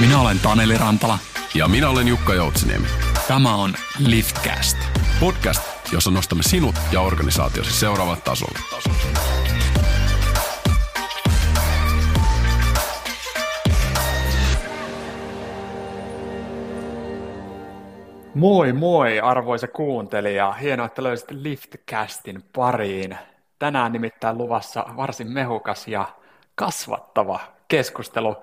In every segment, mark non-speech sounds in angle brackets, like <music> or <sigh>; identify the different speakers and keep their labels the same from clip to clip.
Speaker 1: Minä olen Taneli Rantala.
Speaker 2: Ja minä olen Jukka Joutsiniemi.
Speaker 1: Tämä on Liftcast.
Speaker 2: Podcast, jossa nostamme sinut ja organisaatiosi seuraavalle tasolle.
Speaker 1: Moi moi arvoisa kuuntelija. Hienoa, että löysit Liftcastin pariin. Tänään nimittäin luvassa varsin mehukas ja kasvattava keskustelu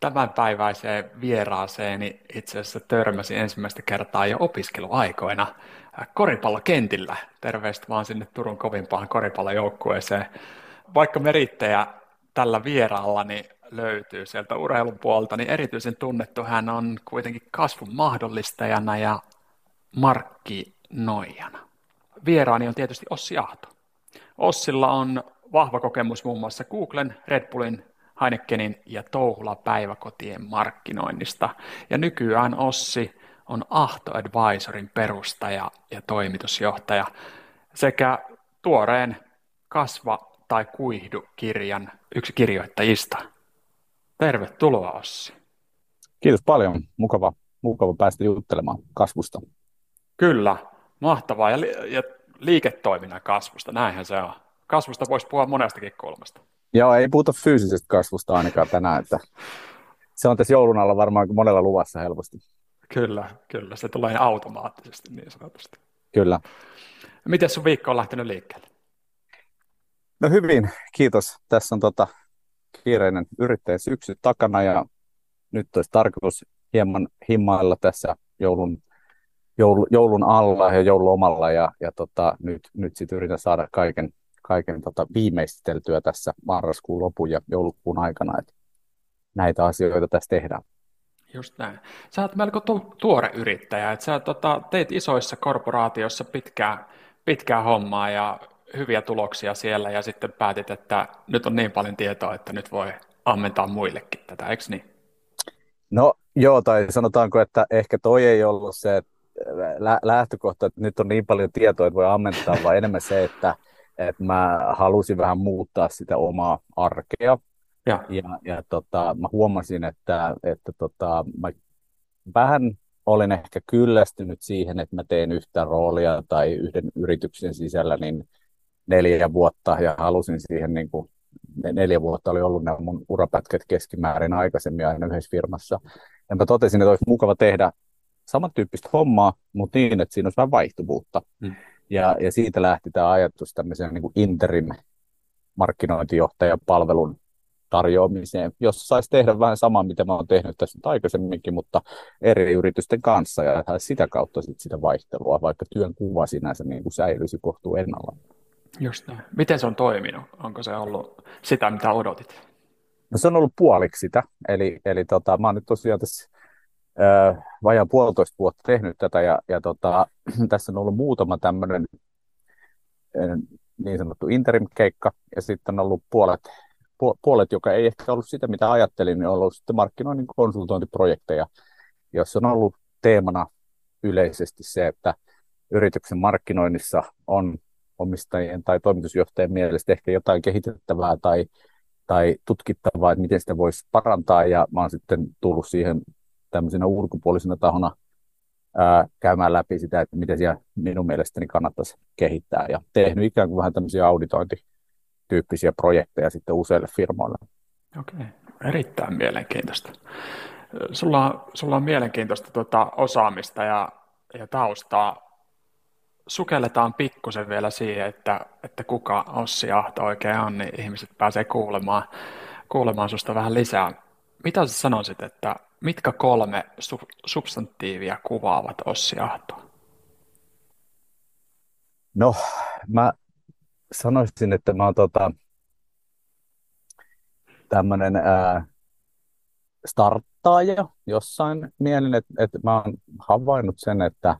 Speaker 1: tämänpäiväiseen vieraaseeni itse asiassa törmäsin ensimmäistä kertaa jo opiskeluaikoina koripallokentillä. Terveistä vaan sinne Turun kovimpaan koripallojoukkueeseen. Vaikka merittejä tällä vieraallani löytyy sieltä urheilun puolta, niin erityisen tunnettu hän on kuitenkin kasvun mahdollistajana ja markkinoijana. Vieraani on tietysti Ossi Ahto. Ossilla on vahva kokemus muun muassa Googlen, Red Bullin, Heinekenin ja Touhula päiväkotien markkinoinnista. Ja nykyään Ossi on Ahto Advisorin perustaja ja toimitusjohtaja sekä tuoreen Kasva tai kuihdu-kirjan yksi kirjoittajista. Tervetuloa Ossi.
Speaker 3: Kiitos paljon. Mukava, mukava päästä juttelemaan kasvusta.
Speaker 1: Kyllä, mahtavaa. Ja, li- ja liiketoiminnan kasvusta, näinhän se on. Kasvusta voisi puhua monestakin kulmasta.
Speaker 3: Joo, ei puhuta fyysisestä kasvusta ainakaan tänään, että se on tässä joulun alla varmaan monella luvassa helposti.
Speaker 1: Kyllä, kyllä. Se tulee automaattisesti niin sanotusti.
Speaker 3: Kyllä.
Speaker 1: Miten sun viikko on lähtenyt liikkeelle?
Speaker 3: No hyvin, kiitos. Tässä on tota kiireinen yrittäjän syksy takana ja nyt olisi tarkoitus hieman himmailla tässä joulun, joulu, joulun alla ja joululomalla ja, ja tota, nyt, nyt sitten yritän saada kaiken kaiken tota, viimeisteltyä tässä marraskuun lopun ja joulukuun aikana, että näitä asioita tässä tehdään.
Speaker 1: Just näin. Sä oot melko tu- tuore yrittäjä, että sä tota, teit isoissa korporaatioissa pitkää, pitkää hommaa ja hyviä tuloksia siellä ja sitten päätit, että nyt on niin paljon tietoa, että nyt voi ammentaa muillekin tätä, eikö niin?
Speaker 3: No joo, tai sanotaanko, että ehkä toi ei ollut se lähtökohta, että nyt on niin paljon tietoa, että voi ammentaa, vaan enemmän se, että että mä halusin vähän muuttaa sitä omaa arkea. Ja, ja, ja tota, mä huomasin, että, että tota, mä vähän olin ehkä kyllästynyt siihen, että mä teen yhtä roolia tai yhden yrityksen sisällä niin neljä vuotta ja halusin siihen niin kuin, neljä vuotta oli ollut nämä mun urapätkät keskimäärin aikaisemmin aina yhdessä firmassa. Ja mä totesin, että olisi mukava tehdä samantyyppistä hommaa, mutta niin, että siinä olisi vähän vaihtuvuutta. Hmm. Ja, ja siitä lähti tämä ajatus tämmöisen niin interim markkinointijohtajan palvelun tarjoamiseen, jossa saisi tehdä vähän samaa, mitä mä oon tehnyt tässä aikaisemminkin, mutta eri yritysten kanssa ja sitä kautta sit sitä vaihtelua, vaikka työn kuva sinänsä niin kuin säilyisi kohtuu ennalla.
Speaker 1: Just näin. Miten se on toiminut? Onko se ollut sitä, mitä odotit?
Speaker 3: No se on ollut puoliksi sitä, eli, eli tota, mä oon nyt tosiaan tässä vajaan puolitoista vuotta tehnyt tätä ja, ja tota, <clears throat> tässä on ollut muutama tämmöinen niin sanottu interim-keikka ja sitten on ollut puolet, puolet, joka ei ehkä ollut sitä, mitä ajattelin, niin on ollut sitten markkinoinnin konsultointiprojekteja, joissa on ollut teemana yleisesti se, että yrityksen markkinoinnissa on omistajien tai toimitusjohtajien mielestä ehkä jotain kehitettävää tai, tai tutkittavaa, että miten sitä voisi parantaa, ja mä oon sitten tullut siihen tämmöisenä ulkopuolisena tahona ää, käymään läpi sitä, että miten siellä minun mielestäni kannattaisi kehittää ja tehnyt ikään kuin vähän tämmöisiä auditointityyppisiä projekteja sitten useille firmoille.
Speaker 1: Okei, erittäin mielenkiintoista. Sulla, sulla on mielenkiintoista tuota osaamista ja, ja taustaa. Sukelletaan pikkusen vielä siihen, että, että kuka Ossi Ahto oikein on, niin ihmiset pääsee kuulemaan, kuulemaan susta vähän lisää. Mitä sä sanoisit, että Mitkä kolme su- substantiivia kuvaavat Ossi Ahtoa?
Speaker 3: No, mä sanoisin, että mä oon tota, tämmöinen starttaaja jossain mielin, että, että mä oon havainnut sen, että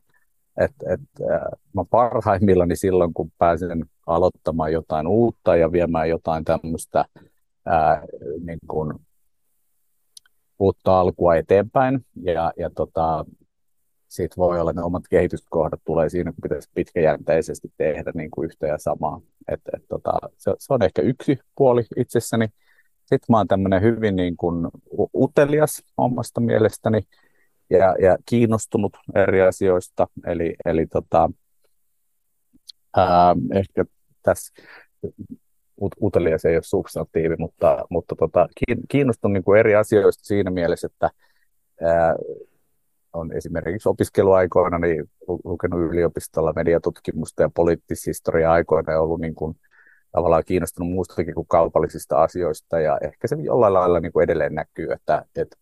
Speaker 3: että, että mä parhaimmillani silloin, kun pääsen aloittamaan jotain uutta ja viemään jotain tämmöistä ää, niin kuin uutta alkua eteenpäin ja, ja tota, siitä voi olla, että ne omat kehityskohdat tulee siinä, kun pitäisi pitkäjänteisesti tehdä niin kuin yhtä ja samaa. Et, et, tota, se, se on ehkä yksi puoli itsessäni. Sitten mä oon tämmöinen hyvin niin kuin utelias omasta mielestäni ja, ja kiinnostunut eri asioista. Eli, eli tota, ää, ehkä tässä utelias ei ole substantiivi, mutta, mutta tota, kiinnostunut niin kuin eri asioista siinä mielessä, että ää, on esimerkiksi opiskeluaikoina niin lukenut yliopistolla mediatutkimusta ja poliittishistoria aikoina ja ollut niin kuin, tavallaan kiinnostunut muustakin kuin kaupallisista asioista ja ehkä se jollain lailla niin kuin edelleen näkyy, että, että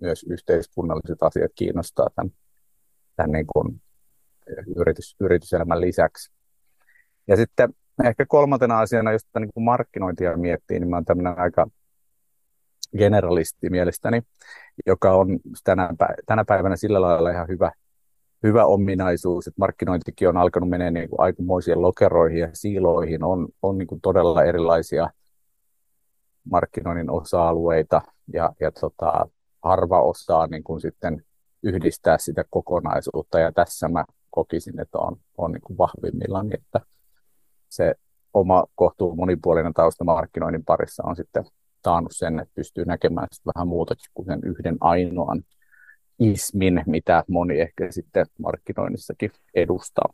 Speaker 3: myös yhteiskunnalliset asiat kiinnostaa tämän, tämän niin kuin yritys, yrityselämän lisäksi. Ja sitten ehkä kolmantena asiana, jos niin kuin markkinointia miettii, niin mä olen tämmöinen aika generalisti mielestäni, joka on tänä, tänä päivänä sillä lailla ihan hyvä, hyvä ominaisuus, että markkinointikin on alkanut mennä niin kuin aikamoisiin lokeroihin ja siiloihin, on, on niin kuin todella erilaisia markkinoinnin osa-alueita ja, ja tota, harva osaa niin kuin sitten yhdistää sitä kokonaisuutta. Ja tässä mä kokisin, että on, on niin kuin vahvimmillaan, että se oma kohtuu monipuolinen tausta markkinoinnin parissa on sitten taannut sen, että pystyy näkemään vähän muutakin kuin sen yhden ainoan ismin, mitä moni ehkä sitten markkinoinnissakin edustaa.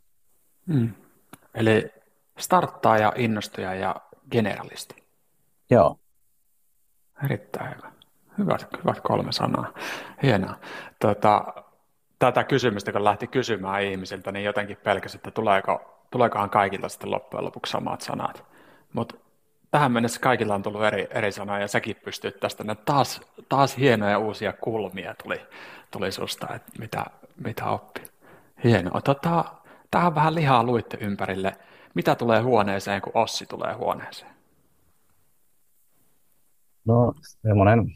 Speaker 1: Hmm. Eli starttaaja, innostuja ja generalisti.
Speaker 3: Joo.
Speaker 1: Erittäin hyvä. Hyvät, hyvät kolme sanaa. Hienoa. Tota, tätä kysymystä, kun lähti kysymään ihmisiltä, niin jotenkin pelkäsi, että tuleeko, tuleekohan kaikilta sitten loppujen lopuksi samat sanat. Mutta tähän mennessä kaikilla on tullut eri, eri sanoja ja säkin pystyt tästä. Ne taas, taas hienoja uusia kulmia tuli, tuli susta, että mitä, mitä oppi. Hienoa. Tota, tähän vähän lihaa luitte ympärille. Mitä tulee huoneeseen, kun Ossi tulee huoneeseen?
Speaker 3: No semmoinen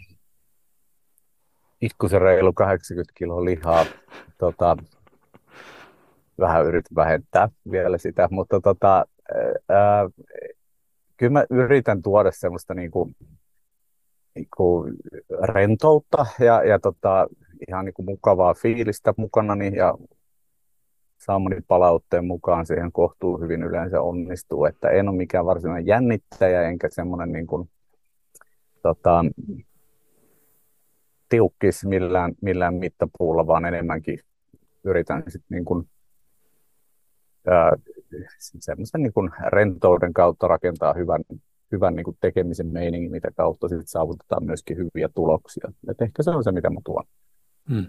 Speaker 3: pikkusen reilu 80 kiloa lihaa. Tota, vähän yritän vähentää vielä sitä, mutta tota, ää, kyllä mä yritän tuoda semmoista niin kuin, niin kuin rentoutta ja, ja tota, ihan niin kuin mukavaa fiilistä mukana ja saamani palautteen mukaan siihen kohtuu hyvin yleensä onnistuu, että en ole mikään varsinainen jännittäjä enkä semmoinen niin kuin, tota, tiukkis millään, millään mittapuulla, vaan enemmänkin yritän sit niin kuin, ää, semmoisen niin kuin rentouden kautta rakentaa hyvän, hyvän niin kuin tekemisen meiningin, mitä kautta sitten saavutetaan myöskin hyviä tuloksia. Et ehkä se on se, mitä mä tuon. Hmm.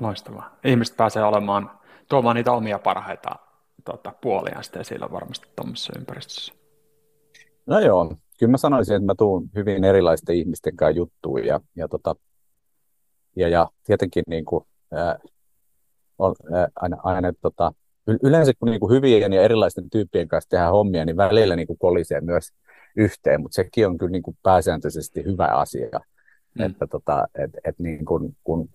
Speaker 1: Loistavaa. Ihmiset pääsee olemaan, tuomaan niitä omia parhaita tuota, puolia sitten esillä varmasti tuommoisessa ympäristössä.
Speaker 3: No joo, kyllä mä sanoisin, että mä tuun hyvin erilaisten ihmisten kanssa juttuun ja, ja, tota, ja, ja tietenkin niin kuin, ää, on, ää, aina, aina tota, yleensä kun niin kuin hyvien ja erilaisten tyyppien kanssa tehdään hommia, niin välillä niin kuin kolisee myös yhteen, mutta sekin on kyllä niin kuin pääsääntöisesti hyvä asia, mm. että tota, et, et niin kuin, kun,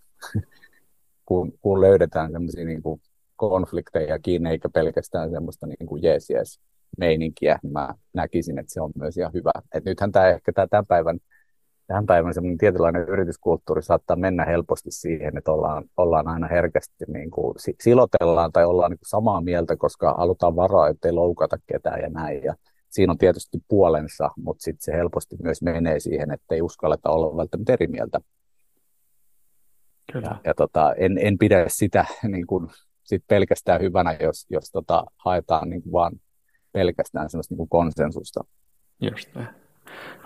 Speaker 3: kun, kun löydetään sellaisia niin kuin konflikteja kiinni, eikä pelkästään semmoista niin kuin jees, jees meininkiä, niin mä näkisin, että se on myös ihan hyvä. Et nythän tämä ehkä tämä tämän päivän tähän päivän semmoinen tietynlainen yrityskulttuuri saattaa mennä helposti siihen, että ollaan, ollaan aina herkästi niin kuin silotellaan tai ollaan niin kuin samaa mieltä, koska halutaan varaa, ettei loukata ketään ja näin. Ja siinä on tietysti puolensa, mutta sitten se helposti myös menee siihen, että ei uskalleta olla välttämättä eri mieltä. Kyllä. Ja, ja tota, en, en pidä sitä <laughs> niin kuin, sit pelkästään hyvänä, jos, jos tota, haetaan niin kuin vaan pelkästään sellaista niin kuin konsensusta.
Speaker 1: Just näin.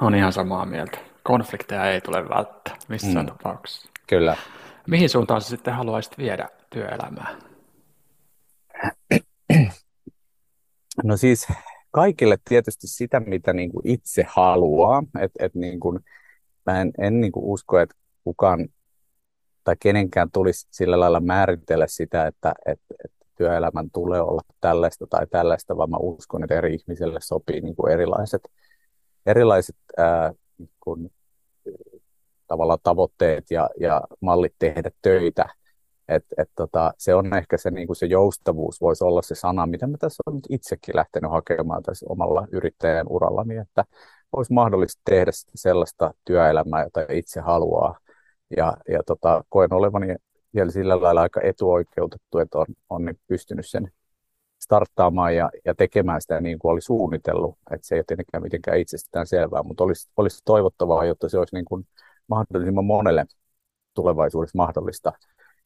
Speaker 1: On ihan samaa mieltä. Konflikteja ei tule välttää missään mm. tapauksessa.
Speaker 3: Kyllä.
Speaker 1: Mihin suuntaan sä sitten haluaisit viedä työelämää? <clears throat>
Speaker 3: No siis kaikille tietysti sitä, mitä niin kuin itse haluaa. Et, et niin kuin, mä en, en niin kuin usko, että kukaan tai kenenkään tulisi sillä lailla määritellä sitä, että, että, että työelämän tulee olla tällaista tai tällaista, vaan mä uskon, että eri ihmisille sopii niin kuin erilaiset erilaiset ää, kun, tavallaan tavoitteet ja, ja mallit tehdä töitä. Et, et tota, se on ehkä se, niin se joustavuus voisi olla se sana, mitä mä tässä olen itsekin lähtenyt hakemaan tässä omalla yrittäjän urallani, että olisi mahdollista tehdä sellaista työelämää, jota itse haluaa. Ja, ja tota, koen olevani vielä sillä lailla aika etuoikeutettu, että on, on pystynyt sen starttaamaan ja, ja tekemään sitä niin kuin oli suunnitellut. Että se ei ole tietenkään mitenkään itsestään selvää, mutta olisi, olisi toivottavaa, jotta se olisi niin kuin mahdollisimman monelle tulevaisuudessa mahdollista.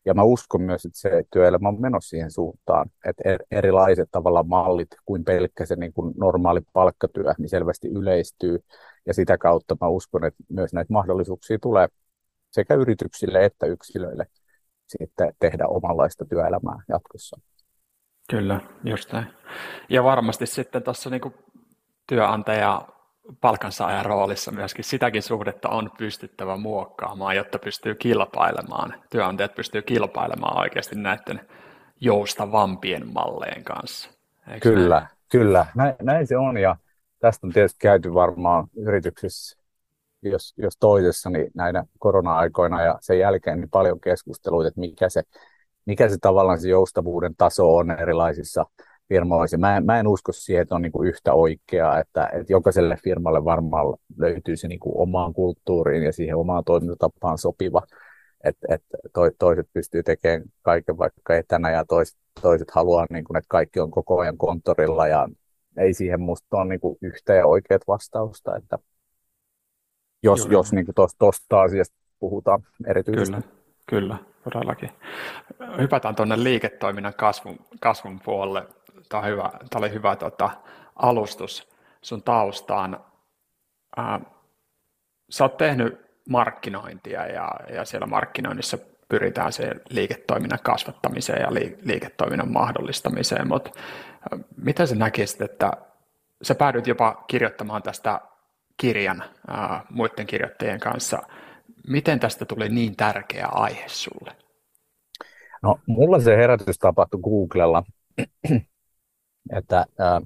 Speaker 3: Ja mä uskon myös, että se työelämä on menossa siihen suuntaan, että erilaiset tavallaan mallit kuin pelkkä se niin kuin normaali palkkatyö, niin selvästi yleistyy. Ja sitä kautta mä uskon, että myös näitä mahdollisuuksia tulee sekä yrityksille että yksilöille sitten tehdä omanlaista työelämää jatkossa.
Speaker 1: Kyllä, just näin. Ja varmasti sitten tuossa niin työnantaja palkansaajan roolissa myöskin sitäkin suhdetta on pystyttävä muokkaamaan, jotta pystyy kilpailemaan. Työnantajat pystyy kilpailemaan oikeasti näiden joustavampien malleen kanssa.
Speaker 3: Eikö kyllä, näin? kyllä. Näin, näin se on ja tästä on tietysti käyty varmaan yrityksissä, jos, jos toisessa, niin näinä korona-aikoina ja sen jälkeen niin paljon keskusteluita, että mikä se, mikä se tavallaan se joustavuuden taso on erilaisissa firmoissa. Mä, mä en usko siihen, että on niin kuin yhtä oikeaa, että, että jokaiselle firmalle varmaan löytyy se niin kuin omaan kulttuuriin ja siihen omaan toimintatapaan sopiva. Että et toiset pystyy tekemään kaiken vaikka etänä ja toiset, toiset haluaa, niin kuin, että kaikki on koko ajan konttorilla ja ei siihen musta ole niin kuin yhtä ja oikeat vastausta. Että jos, jos niin tuosta asiasta puhutaan erityisesti.
Speaker 1: Kyllä, kyllä, todellakin. Hypätään tuonne liiketoiminnan kasvun, kasvun puolelle Tämä, on hyvä, tämä oli hyvä tota, alustus sun taustaan. Ää, sä oot tehnyt markkinointia ja, ja siellä markkinoinnissa pyritään se liiketoiminnan kasvattamiseen ja liiketoiminnan mahdollistamiseen, mutta mitä sä näkisit, että sä päädyit jopa kirjoittamaan tästä kirjan ää, muiden kirjoittajien kanssa. Miten tästä tuli niin tärkeä aihe sulle?
Speaker 3: No, mulla se herätys tapahtui Googlella että äh,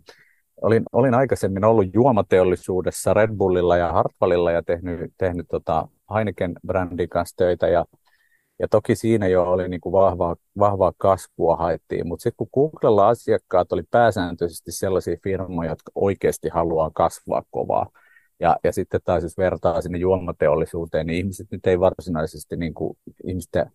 Speaker 3: olin, olin aikaisemmin ollut juomateollisuudessa Red Bullilla ja Hartwallilla ja tehnyt, tehnyt tota Heineken-brändin kanssa töitä ja, ja toki siinä jo oli niin kuin vahvaa, vahvaa kasvua haettiin, mutta sitten kun Googlella asiakkaat oli pääsääntöisesti sellaisia firmoja, jotka oikeasti haluaa kasvaa kovaa, ja, ja sitten taas jos vertaa sinne juomateollisuuteen, niin ihmiset nyt ei varsinaisesti, niin kuin, ihmisten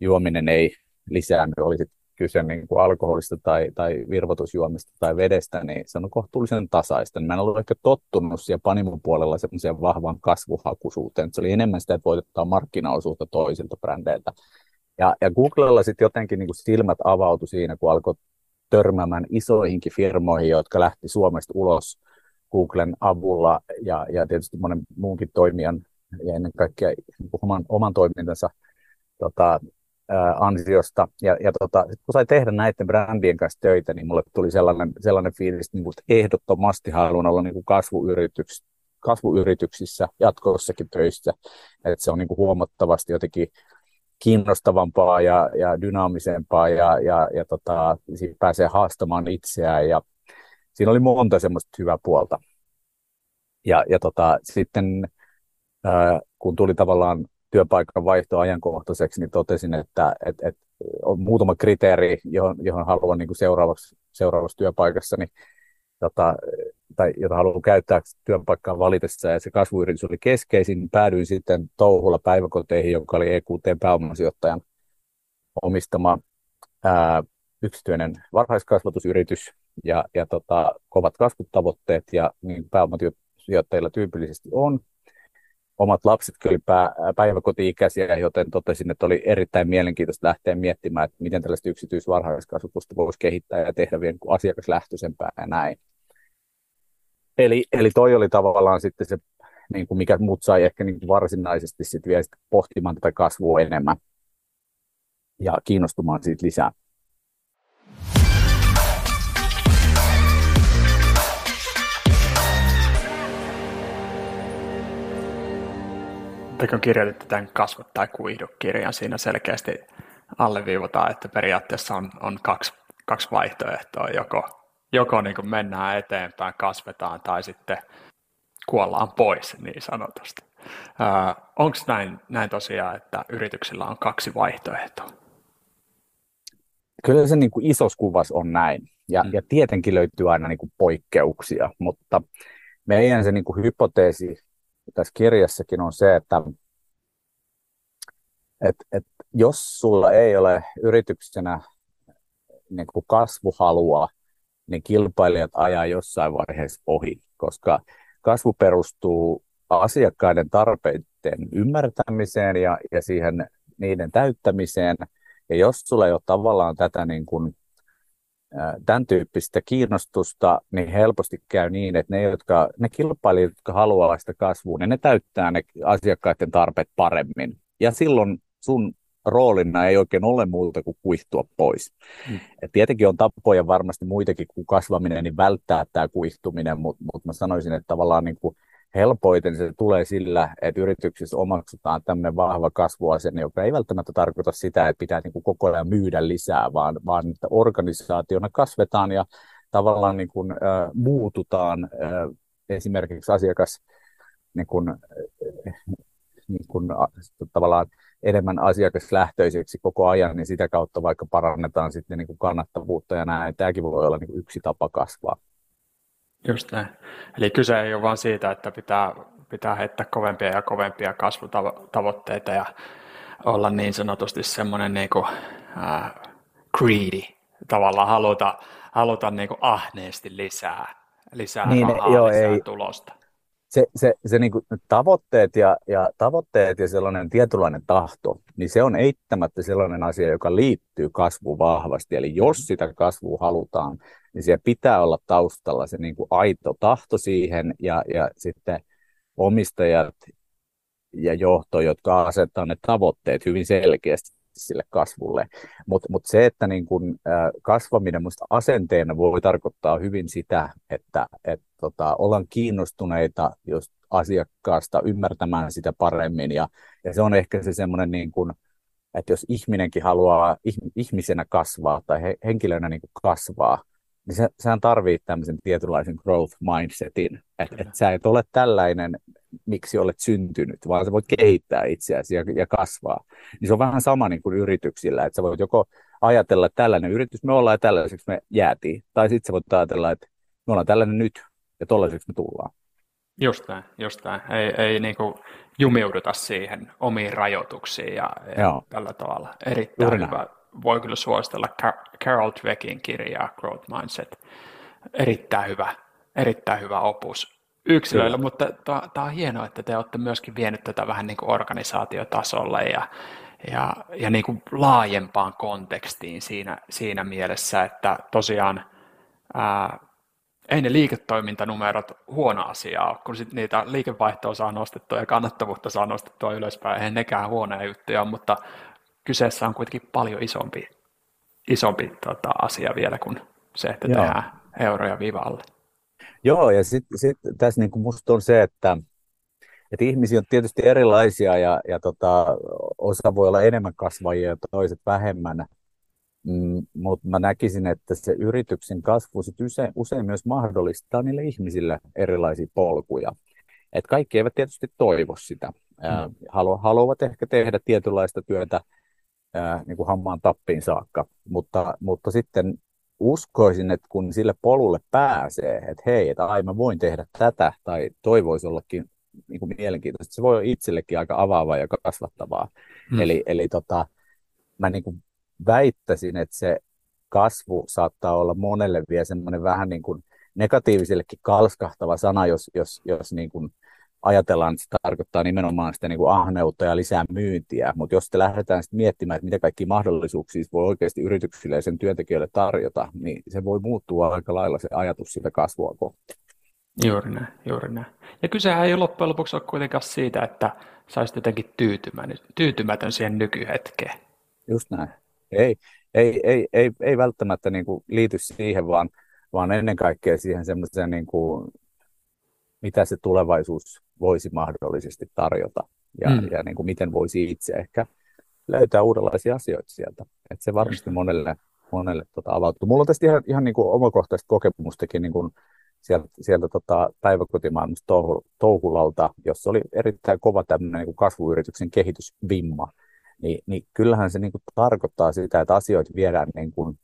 Speaker 3: juominen ei lisäänny, oli kyse niin kuin alkoholista tai, tai virvotusjuomista tai vedestä, niin se on kohtuullisen tasaista. Mä en ollut ehkä tottunut siellä Panimon puolella semmoiseen vahvan kasvuhakuisuuteen. Se oli enemmän sitä, että voitettaa markkinaosuutta toisilta brändeiltä. Ja, ja Googlella sitten jotenkin niin kuin silmät avautui siinä, kun alkoi törmäämään isoihinkin firmoihin, jotka lähti Suomesta ulos Googlen avulla ja, ja tietysti monen muunkin toimijan ja ennen kaikkea niin oman, oman toimintansa tota, ansiosta. Ja, ja tota, kun sai tehdä näiden brändien kanssa töitä, niin mulle tuli sellainen, sellainen fiilis, niin kuin, että ehdottomasti haluan olla niin kuin kasvuyrityks, kasvuyrityksissä jatkossakin töissä. Että se on niin kuin huomattavasti jotenkin kiinnostavampaa ja, ja dynaamisempaa ja, ja, ja tota, siinä pääsee haastamaan itseään ja siinä oli monta semmoista hyvää puolta. Ja, ja tota, sitten ää, kun tuli tavallaan työpaikan vaihto ajankohtaiseksi, niin totesin, että, että, että on muutama kriteeri, johon, johon haluan niin kuin seuraavaksi, seuraavassa työpaikassa, niin, tota, tai jota haluan käyttää työpaikkaan valitessa, ja se kasvuyritys oli keskeisin, päädyin sitten touhulla päiväkoteihin, joka oli EQT-pääomasijoittajan omistama ää, yksityinen varhaiskasvatusyritys, ja, ja tota, kovat kasvutavoitteet, ja niin pääomasijoittajilla tyypillisesti on, omat lapset kyllä pää, päiväkoti-ikäisiä, joten totesin, että oli erittäin mielenkiintoista lähteä miettimään, että miten tällaista yksityisvarhaiskasvatusta voisi kehittää ja tehdä vielä niin asiakaslähtöisempää ja näin. Eli, eli toi oli tavallaan sitten se, niin kuin mikä mut sai ehkä niin kuin varsinaisesti sitten vielä pohtimaan tätä kasvua enemmän ja kiinnostumaan siitä lisää.
Speaker 1: Te kun kirjoititte tämän kasvu- tai kuihdu-kirjan, siinä selkeästi alleviivataan, että periaatteessa on, on kaksi, kaksi vaihtoehtoa. Joko, joko niin kuin mennään eteenpäin, kasvetaan tai sitten kuollaan pois niin sanotusti. Onko näin, näin tosiaan, että yrityksillä on kaksi vaihtoehtoa?
Speaker 3: Kyllä se niin kuin isos kuvas on näin. Ja, mm. ja tietenkin löytyy aina niin kuin poikkeuksia, mutta meidän se niin kuin hypoteesi tässä kirjassakin on se, että et, et jos sulla ei ole yrityksenä niin kuin kasvuhalua niin kilpailijat ajaa jossain vaiheessa ohi, koska kasvu perustuu asiakkaiden tarpeiden ymmärtämiseen ja, ja siihen niiden täyttämiseen. Ja jos sulla ei ole tavallaan tätä niin kuin, tämän tyyppistä kiinnostusta, niin helposti käy niin, että ne, jotka, ne kilpailijat, jotka haluaa sitä kasvua, niin ne täyttää ne asiakkaiden tarpeet paremmin. Ja silloin sun roolina ei oikein ole muuta kuin kuihtua pois. Mm. Et tietenkin on tapoja varmasti muitakin kuin kasvaminen, niin välttää tämä kuihtuminen, mutta mut mä sanoisin, että tavallaan niin kuin helpoiten se tulee sillä, että yrityksissä omaksutaan tämmöinen vahva kasvuasenne, joka ei välttämättä tarkoita sitä, että pitää niin kuin koko ajan myydä lisää, vaan, vaan että organisaationa kasvetaan ja tavallaan niin kuin, äh, muututaan äh, esimerkiksi asiakas niin kuin, äh, niin kuin, tavallaan enemmän asiakaslähtöiseksi koko ajan, niin sitä kautta vaikka parannetaan sitten niin kuin kannattavuutta ja näin. Tämäkin voi olla niin kuin yksi tapa kasvaa.
Speaker 1: Just näin. Eli kyse ei ole vain siitä, että pitää, pitää heittää kovempia ja kovempia kasvutavoitteita ja olla niin sanotusti semmoinen niin kuin, äh, greedy, tavallaan haluta, haluta niin kuin ahneesti lisää, lisää niin, rahaa, joo, lisää ei, tulosta
Speaker 3: se, se, se niin kuin tavoitteet, ja, ja tavoitteet ja sellainen tietynlainen tahto, niin se on eittämättä sellainen asia, joka liittyy kasvuun vahvasti. Eli jos sitä kasvua halutaan, niin siellä pitää olla taustalla se niin kuin aito tahto siihen ja, ja sitten omistajat ja johto, jotka asettaa ne tavoitteet hyvin selkeästi sille kasvulle. Mutta mut se, että niin kun, kasvaminen musta asenteena voi tarkoittaa hyvin sitä, että et, tota, ollaan kiinnostuneita just asiakkaasta ymmärtämään sitä paremmin. Ja, ja se on ehkä se semmoinen, niin että jos ihminenkin haluaa ihmisenä kasvaa tai he, henkilönä niin kasvaa, niin se, sehän tarvitsee tämmöisen tietynlaisen growth mindsetin. Että et sä et ole tällainen, miksi olet syntynyt, vaan sä voit kehittää itseäsi ja, ja kasvaa. Niin se on vähän sama niin kuin yrityksillä, että sä voit joko ajatella, että tällainen yritys me ollaan ja tällaiseksi me jäätiin. Tai sitten sä voit ajatella, että me ollaan tällainen nyt ja tollaiseksi me tullaan.
Speaker 1: Just näin, just näin. Ei, ei niin kuin jumiuduta siihen omiin rajoituksiin ja, ja tällä tavalla. Erittäin Juuri hyvä. Näin voi kyllä suositella Carol Dweckin kirjaa Growth Mindset. Erittäin hyvä, erittäin hyvä opus yksilöillä, kyllä. mutta tämä on hienoa, että te olette myöskin vienyt tätä vähän niin kuin organisaatiotasolle ja, ja, ja niin kuin laajempaan kontekstiin siinä, siinä mielessä, että tosiaan ää, ei ne liiketoimintanumerot huono asia ole, kun sit niitä liikevaihtoa saa nostettua ja kannattavuutta saa nostettua ylöspäin, eihän nekään huonoja juttuja, mutta kyseessä on kuitenkin paljon isompi, isompi tota, asia vielä kuin se, että Joo. tehdään euroja vivalle.
Speaker 3: Joo, ja sitten sit tässä niin musta on se, että, että ihmisiä on tietysti erilaisia ja, ja tota, osa voi olla enemmän kasvajia ja toiset vähemmän, mm, mutta mä näkisin, että se yrityksen kasvu sit usein, usein myös mahdollistaa niille ihmisille erilaisia polkuja. Et kaikki eivät tietysti toivo sitä. Mm. Halu, haluavat ehkä tehdä tietynlaista työtä ää, niin kuin hammaan tappiin saakka. Mutta, mutta sitten uskoisin, että kun sille polulle pääsee, että hei, että ai mä voin tehdä tätä, tai toivoisi ollakin niin kuin mielenkiintoista, se voi olla itsellekin aika avaavaa ja kasvattavaa. Hmm. Eli, eli tota, mä niin kuin väittäisin, että se kasvu saattaa olla monelle vielä semmoinen vähän niin kuin negatiivisellekin kalskahtava sana, jos, jos, jos niin kuin ajatellaan, että se tarkoittaa nimenomaan sitä niin kuin ahneutta ja lisää myyntiä, mutta jos te lähdetään sitten miettimään, että mitä kaikki mahdollisuuksia voi oikeasti yrityksille ja sen työntekijöille tarjota, niin se voi muuttua aika lailla se ajatus siitä kasvua kohti.
Speaker 1: Juuri näin, juuri näin. Ja kysehän ei loppujen lopuksi ole kuitenkaan siitä, että sä olisit jotenkin tyytymätön, tyytymätön siihen nykyhetkeen.
Speaker 3: Just näin. Ei, ei, ei, ei, ei välttämättä niin kuin liity siihen, vaan, vaan ennen kaikkea siihen semmoiseen niin kuin mitä se tulevaisuus voisi mahdollisesti tarjota ja, mm. ja niin kuin miten voisi itse ehkä löytää uudenlaisia asioita sieltä. Et se varmasti monelle, monelle tota, avautuu. Mulla on tästä ihan, ihan niin kuin omakohtaista kokemustakin niin kuin sieltä, sieltä tota päiväkotimaailmasta Touhulalta, jossa oli erittäin kova tämmöinen niin kuin kasvuyrityksen kehitysvimma. Ni, niin kyllähän se niin kuin tarkoittaa sitä, että asioita viedään niin kuin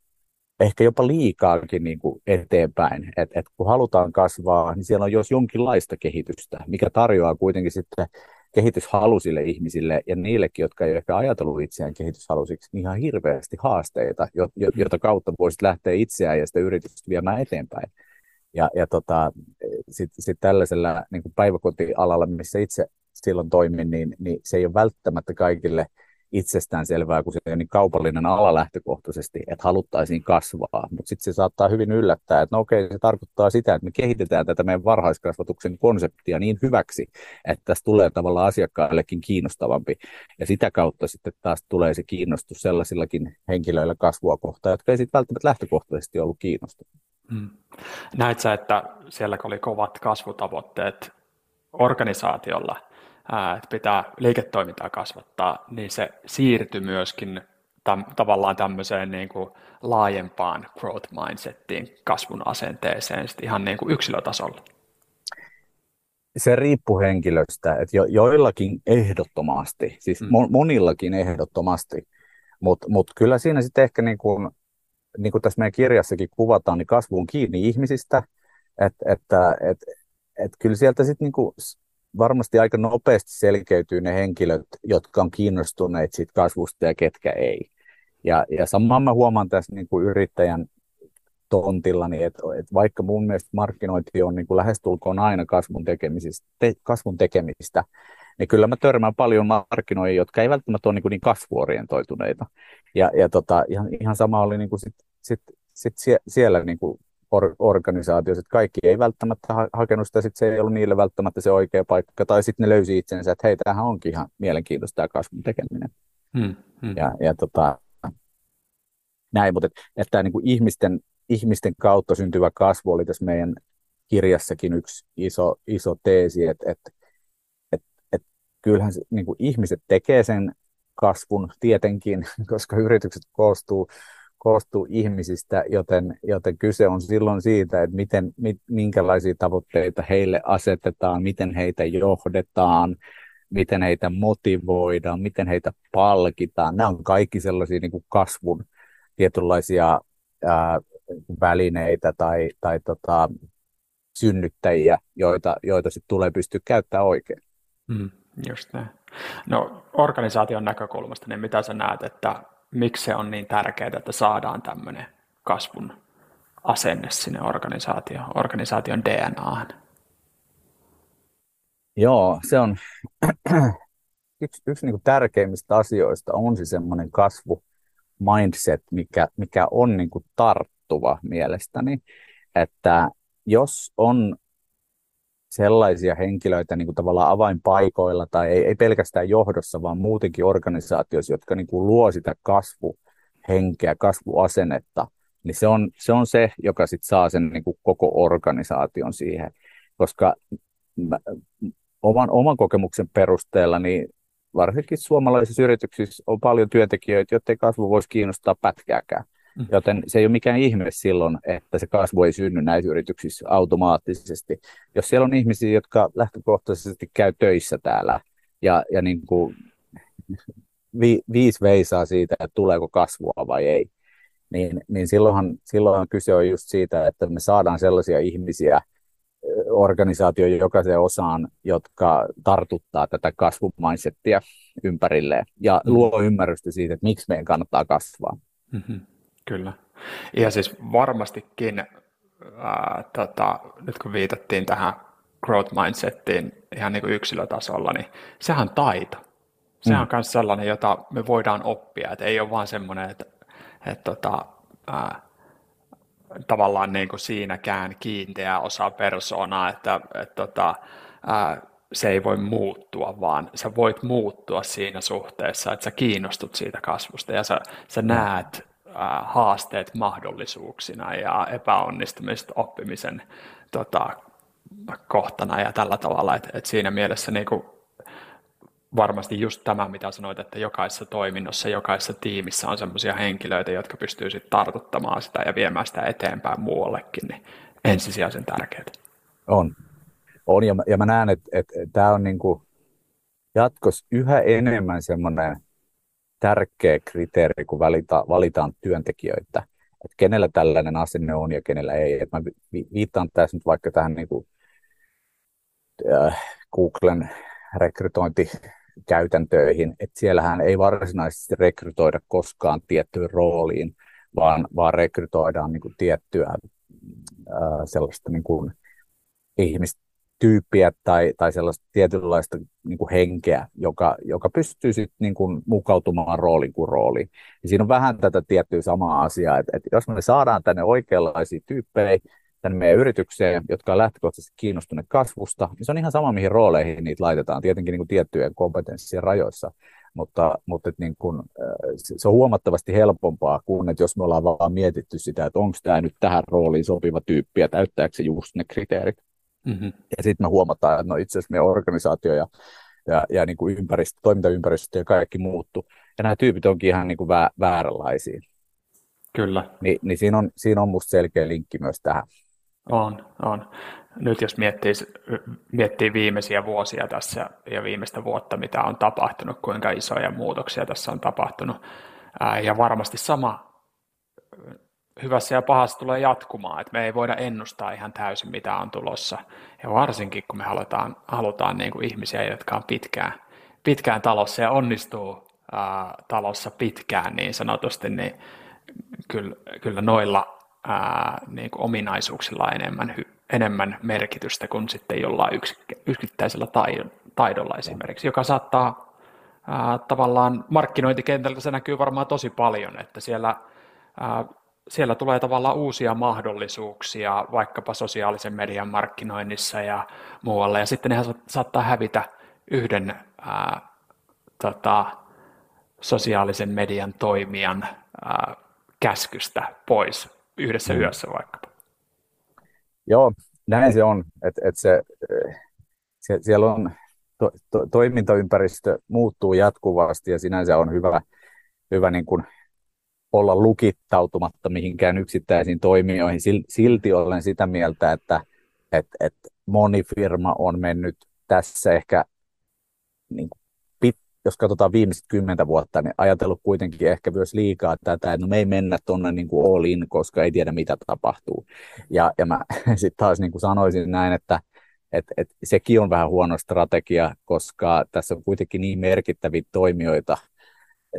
Speaker 3: ehkä jopa liikaakin niin kuin eteenpäin. Et, et kun halutaan kasvaa, niin siellä on jos jonkinlaista kehitystä, mikä tarjoaa kuitenkin sitten kehityshalusille ihmisille ja niillekin, jotka ei ehkä ajatellut itseään kehityshalusiksi, niin ihan hirveästi haasteita, jota kautta voisit lähteä itseään ja sitä yritystä viemään eteenpäin. Ja, ja tota, sitten sit tällaisella niin kuin päiväkotialalla, missä itse silloin toimin, niin, niin se ei ole välttämättä kaikille – itsestään selvää, kun se on niin kaupallinen ala lähtökohtaisesti, että haluttaisiin kasvaa. Mutta sitten se saattaa hyvin yllättää, että no okei, se tarkoittaa sitä, että me kehitetään tätä meidän varhaiskasvatuksen konseptia niin hyväksi, että tästä tulee tavallaan asiakkaillekin kiinnostavampi. Ja sitä kautta sitten taas tulee se kiinnostus sellaisillakin henkilöillä kasvua kohtaan, jotka ei sitten välttämättä lähtökohtaisesti ollut kiinnostunut. Hmm.
Speaker 1: Näet sä, että siellä oli kovat kasvutavoitteet organisaatiolla, että pitää liiketoimintaa kasvattaa, niin se siirtyi myöskin täm, tavallaan tämmöiseen niin kuin laajempaan growth mindsettiin, kasvun asenteeseen ihan niin kuin yksilötasolla?
Speaker 3: Se riippuu henkilöstä, että jo, joillakin ehdottomasti, siis mm. monillakin ehdottomasti, mutta mut kyllä siinä sitten ehkä niin kuin, niin kuin tässä meidän kirjassakin kuvataan, niin kasvu on kiinni ihmisistä, että, että et, et kyllä sieltä sitten niin varmasti aika nopeasti selkeytyy ne henkilöt, jotka on kiinnostuneet siitä kasvusta ja ketkä ei. Ja, ja samaan mä huomaan tässä niin kuin yrittäjän tontillani, että, että vaikka mun mielestä markkinointi on niin kuin lähestulkoon aina kasvun, tekemisistä, te, kasvun tekemistä, niin kyllä mä törmään paljon markkinoijia, jotka ei välttämättä ole niin, kuin niin kasvuorientoituneita. Ja, ja tota, ihan, ihan sama oli niin kuin sit, sit, sit siellä niin kuin or- organisaatiossa, että kaikki ei välttämättä ha- hakenut sitä, sit se ei ollut niille välttämättä se oikea paikka, tai sitten ne löysi itsensä, että hei, tämähän onkin ihan mielenkiintoista tämä kasvun tekeminen. Hmm, hmm. Ja, ja tota, näin, mutta että, että niin kuin ihmisten, ihmisten kautta syntyvä kasvu oli tässä meidän kirjassakin yksi iso, iso teesi, että, että, että, että kyllähän se, niin kuin ihmiset tekee sen kasvun tietenkin, <laughs> koska yritykset koostuu koostuu ihmisistä, joten, joten kyse on silloin siitä, että miten, mit, minkälaisia tavoitteita heille asetetaan, miten heitä johdetaan, miten heitä motivoidaan, miten heitä palkitaan. Nämä on kaikki sellaisia niin kuin kasvun tietynlaisia ää, välineitä tai, tai tota, synnyttäjiä, joita, joita sitten tulee pystyä käyttämään oikein.
Speaker 1: Mm, just näin. No organisaation näkökulmasta, niin mitä sä näet, että miksi se on niin tärkeää, että saadaan tämmöinen kasvun asenne sinne organisaatioon, organisaation DNAhan?
Speaker 3: Joo, se on <clears throat> yksi, yksi niin tärkeimmistä asioista on se semmoinen kasvu mindset, mikä, mikä on niin tarttuva mielestäni, että jos on sellaisia henkilöitä niin kuin tavallaan avainpaikoilla tai ei, ei pelkästään johdossa, vaan muutenkin organisaatioissa, jotka niin kuin luo sitä kasvuhenkeä, kasvuasennetta, niin se on se, on se joka sit saa sen niin kuin koko organisaation siihen. Koska mä, oman, oman kokemuksen perusteella niin varsinkin suomalaisissa yrityksissä on paljon työntekijöitä, joita ei kasvu voisi kiinnostaa pätkääkään. Mm. Joten se ei ole mikään ihme silloin, että se kasvu ei synny näissä yrityksissä automaattisesti. Jos siellä on ihmisiä, jotka lähtökohtaisesti käy töissä täällä ja, ja niin kuin vi, viisi veisaa siitä, että tuleeko kasvua vai ei, niin, niin silloinhan, silloinhan kyse on just siitä, että me saadaan sellaisia ihmisiä organisaatioon jokaiseen osaan, jotka tartuttaa tätä kasvumaisettia ympärilleen ja mm. luo ymmärrystä siitä, että miksi meidän kannattaa kasvaa. Mm-hmm.
Speaker 1: Kyllä. Ja siis varmastikin, ää, tota, nyt kun viitattiin tähän growth mindsettiin ihan niin kuin yksilötasolla, niin sehän on taito. Mm. on myös sellainen, jota me voidaan oppia, että ei ole vaan semmoinen, että, että tota, ää, tavallaan niin kuin siinäkään kiinteä osa persoonaa, että, että tota, ää, se ei voi muuttua, vaan sä voit muuttua siinä suhteessa, että sä kiinnostut siitä kasvusta ja sä, sä mm. näet haasteet mahdollisuuksina ja epäonnistumista oppimisen tota, kohtana ja tällä tavalla, että et siinä mielessä niin kuin, varmasti just tämä, mitä sanoit, että jokaisessa toiminnossa, jokaisessa tiimissä on sellaisia henkilöitä, jotka pystyy sitten tartuttamaan sitä ja viemään sitä eteenpäin muuallekin, niin ensisijaisen tärkeää.
Speaker 3: On. On, ja mä, mä näen, että, että tämä on niin jatkossa yhä enemmän semmoinen tärkeä kriteeri, kun valita, valitaan työntekijöitä, että kenellä tällainen asenne on ja kenellä ei. Et mä viittaan tässä nyt vaikka tähän niin kuin, äh, Googlen rekrytointikäytäntöihin, että siellähän ei varsinaisesti rekrytoida koskaan tiettyyn rooliin, vaan, vaan rekrytoidaan niin kuin tiettyä ää, sellaista niin kuin ihmistyyppiä tai, tai sellaista tietynlaista niin kuin henkeä, joka, joka pystyy sitten niin kuin mukautumaan rooliin kuin rooliin. Ja siinä on vähän tätä tiettyä samaa asiaa, että, että jos me saadaan tänne oikeanlaisia tyyppejä, tänne meidän yritykseen, jotka on lähtökohtaisesti kiinnostuneet kasvusta, niin se on ihan sama, mihin rooleihin niitä laitetaan, tietenkin niin kuin tiettyjen kompetenssien rajoissa, mutta, mutta että niin kuin, se on huomattavasti helpompaa kuin, että jos me ollaan vaan mietitty sitä, että onko tämä nyt tähän rooliin sopiva tyyppi ja täyttääkö se just ne kriteerit. Mm-hmm. Ja sitten me huomataan, että no itse asiassa meidän organisaatio ja, ja, ja niin kuin ympäristö, toimintaympäristö ja kaikki muuttuu. Ja nämä tyypit onkin ihan niin kuin vä, vääränlaisia.
Speaker 1: Kyllä.
Speaker 3: Ni, niin siinä on, siinä on musta selkeä linkki myös tähän.
Speaker 1: On, on. Nyt jos miettii, miettii viimeisiä vuosia tässä ja viimeistä vuotta, mitä on tapahtunut, kuinka isoja muutoksia tässä on tapahtunut, ja varmasti sama hyvässä ja pahassa tulee jatkumaan, että me ei voida ennustaa ihan täysin, mitä on tulossa. Ja varsinkin, kun me halutaan, halutaan niin kuin ihmisiä, jotka on pitkään, pitkään talossa ja onnistuu ää, talossa pitkään niin sanotusti, niin kyllä, kyllä noilla ää, niin kuin ominaisuuksilla enemmän, enemmän merkitystä kuin sitten jollain yks, yksittäisellä taidolla esimerkiksi, joka saattaa ää, tavallaan markkinointikentällä se näkyy varmaan tosi paljon, että siellä, ää, siellä tulee tavallaan uusia mahdollisuuksia vaikkapa sosiaalisen median markkinoinnissa ja muualle, ja sitten ne saattaa hävitä yhden ää, tota, sosiaalisen median toimijan ää, käskystä pois yhdessä mm. yössä vaikkapa.
Speaker 3: Joo, näin se on, että et se, se, siellä on to, to, toimintaympäristö muuttuu jatkuvasti ja sinänsä on hyvä, hyvä niin kuin olla lukittautumatta mihinkään yksittäisiin toimijoihin. Silti olen sitä mieltä, että et, et moni firma on mennyt tässä ehkä niin kuin jos katsotaan viimeiset kymmentä vuotta, niin ajatellut kuitenkin ehkä myös liikaa tätä, että no me ei mennä tuonne niin kuin all in, koska ei tiedä mitä tapahtuu. Ja, ja mä <laughs> sitten taas niin kuin sanoisin näin, että et, et sekin on vähän huono strategia, koska tässä on kuitenkin niin merkittäviä toimijoita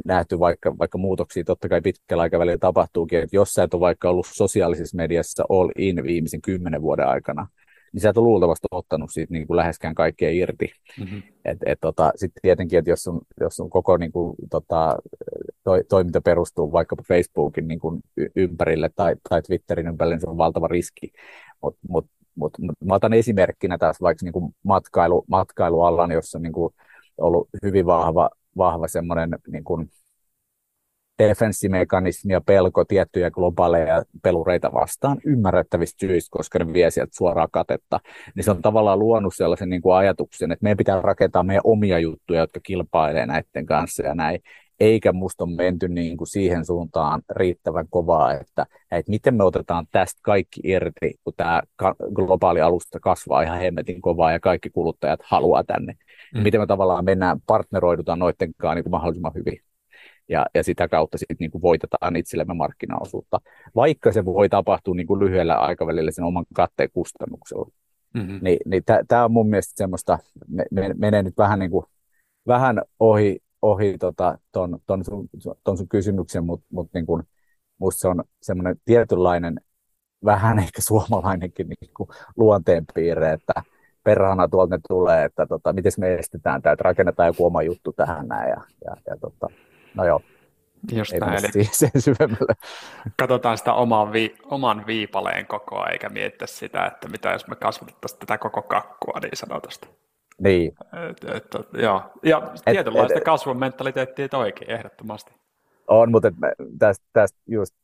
Speaker 3: nähty, vaikka, vaikka muutoksia totta kai pitkällä aikavälillä tapahtuukin, että jos sä et ole vaikka ollut sosiaalisessa mediassa all in viimeisen kymmenen vuoden aikana, niin sä et ole luultavasti ottanut siitä niin kuin läheskään kaikkea irti. Mm-hmm. Et, et, tota, Sitten tietenkin, että jos on, jos on koko niin kuin, tota, to, toiminta perustuu vaikkapa Facebookin niin kuin ympärille tai, tai Twitterin ympärille, niin se on valtava riski. Mutta mut, mut, mut, mä otan esimerkkinä tässä vaikka niin kuin matkailu, matkailualan, jossa on niin kuin ollut hyvin vahva, vahva semmoinen niin kuin, defenssimekanismi ja pelko tiettyjä globaaleja pelureita vastaan ymmärrettävistä syistä, koska ne vie sieltä suoraa katetta, niin se on tavallaan luonut sellaisen niin kuin ajatuksen, että meidän pitää rakentaa meidän omia juttuja, jotka kilpailee näiden kanssa ja näin, eikä musta ole menty niin kuin siihen suuntaan riittävän kovaa, että, että miten me otetaan tästä kaikki irti, kun tämä globaali alusta kasvaa ihan hemmetin kovaa ja kaikki kuluttajat haluaa tänne. Mm. Miten me tavallaan mennään, partneroidutaan noiden kanssa niin kuin mahdollisimman hyvin ja, ja sitä kautta sitten niin kuin voitetaan itsellemme markkinaosuutta, vaikka se voi tapahtua niin kuin lyhyellä aikavälillä sen oman katteen kustannuksella. Mm-hmm. Ni, niin tämä on mun mielestä semmoista, me, me, menee nyt vähän, niin kuin, vähän ohi, ohi tota, ton, ton, sun, ton sun kysymyksen, mutta mut niin kuin, musta se on semmoinen tietynlainen, vähän ehkä <laughs> suomalainenkin niin kuin luonteenpiirre, että perhana tuolta ne tulee, että tota, miten me estetään tämä, että rakennetaan joku oma juttu tähän näin ja, ja, ja tota, No joo.
Speaker 1: Just Ei näin, eli <laughs>
Speaker 3: sen syvemmälle.
Speaker 1: Katsotaan sitä oman, vi, oman viipaleen kokoa, eikä mietitä sitä, että mitä jos me kasvatettaisiin tätä koko kakkua niin sanotusti.
Speaker 3: Niin.
Speaker 1: Et, et, et, joo. Ja et, tietynlaista et, kasvun mentaliteettia toikin, ehdottomasti.
Speaker 3: On, mutta tästä, tästä just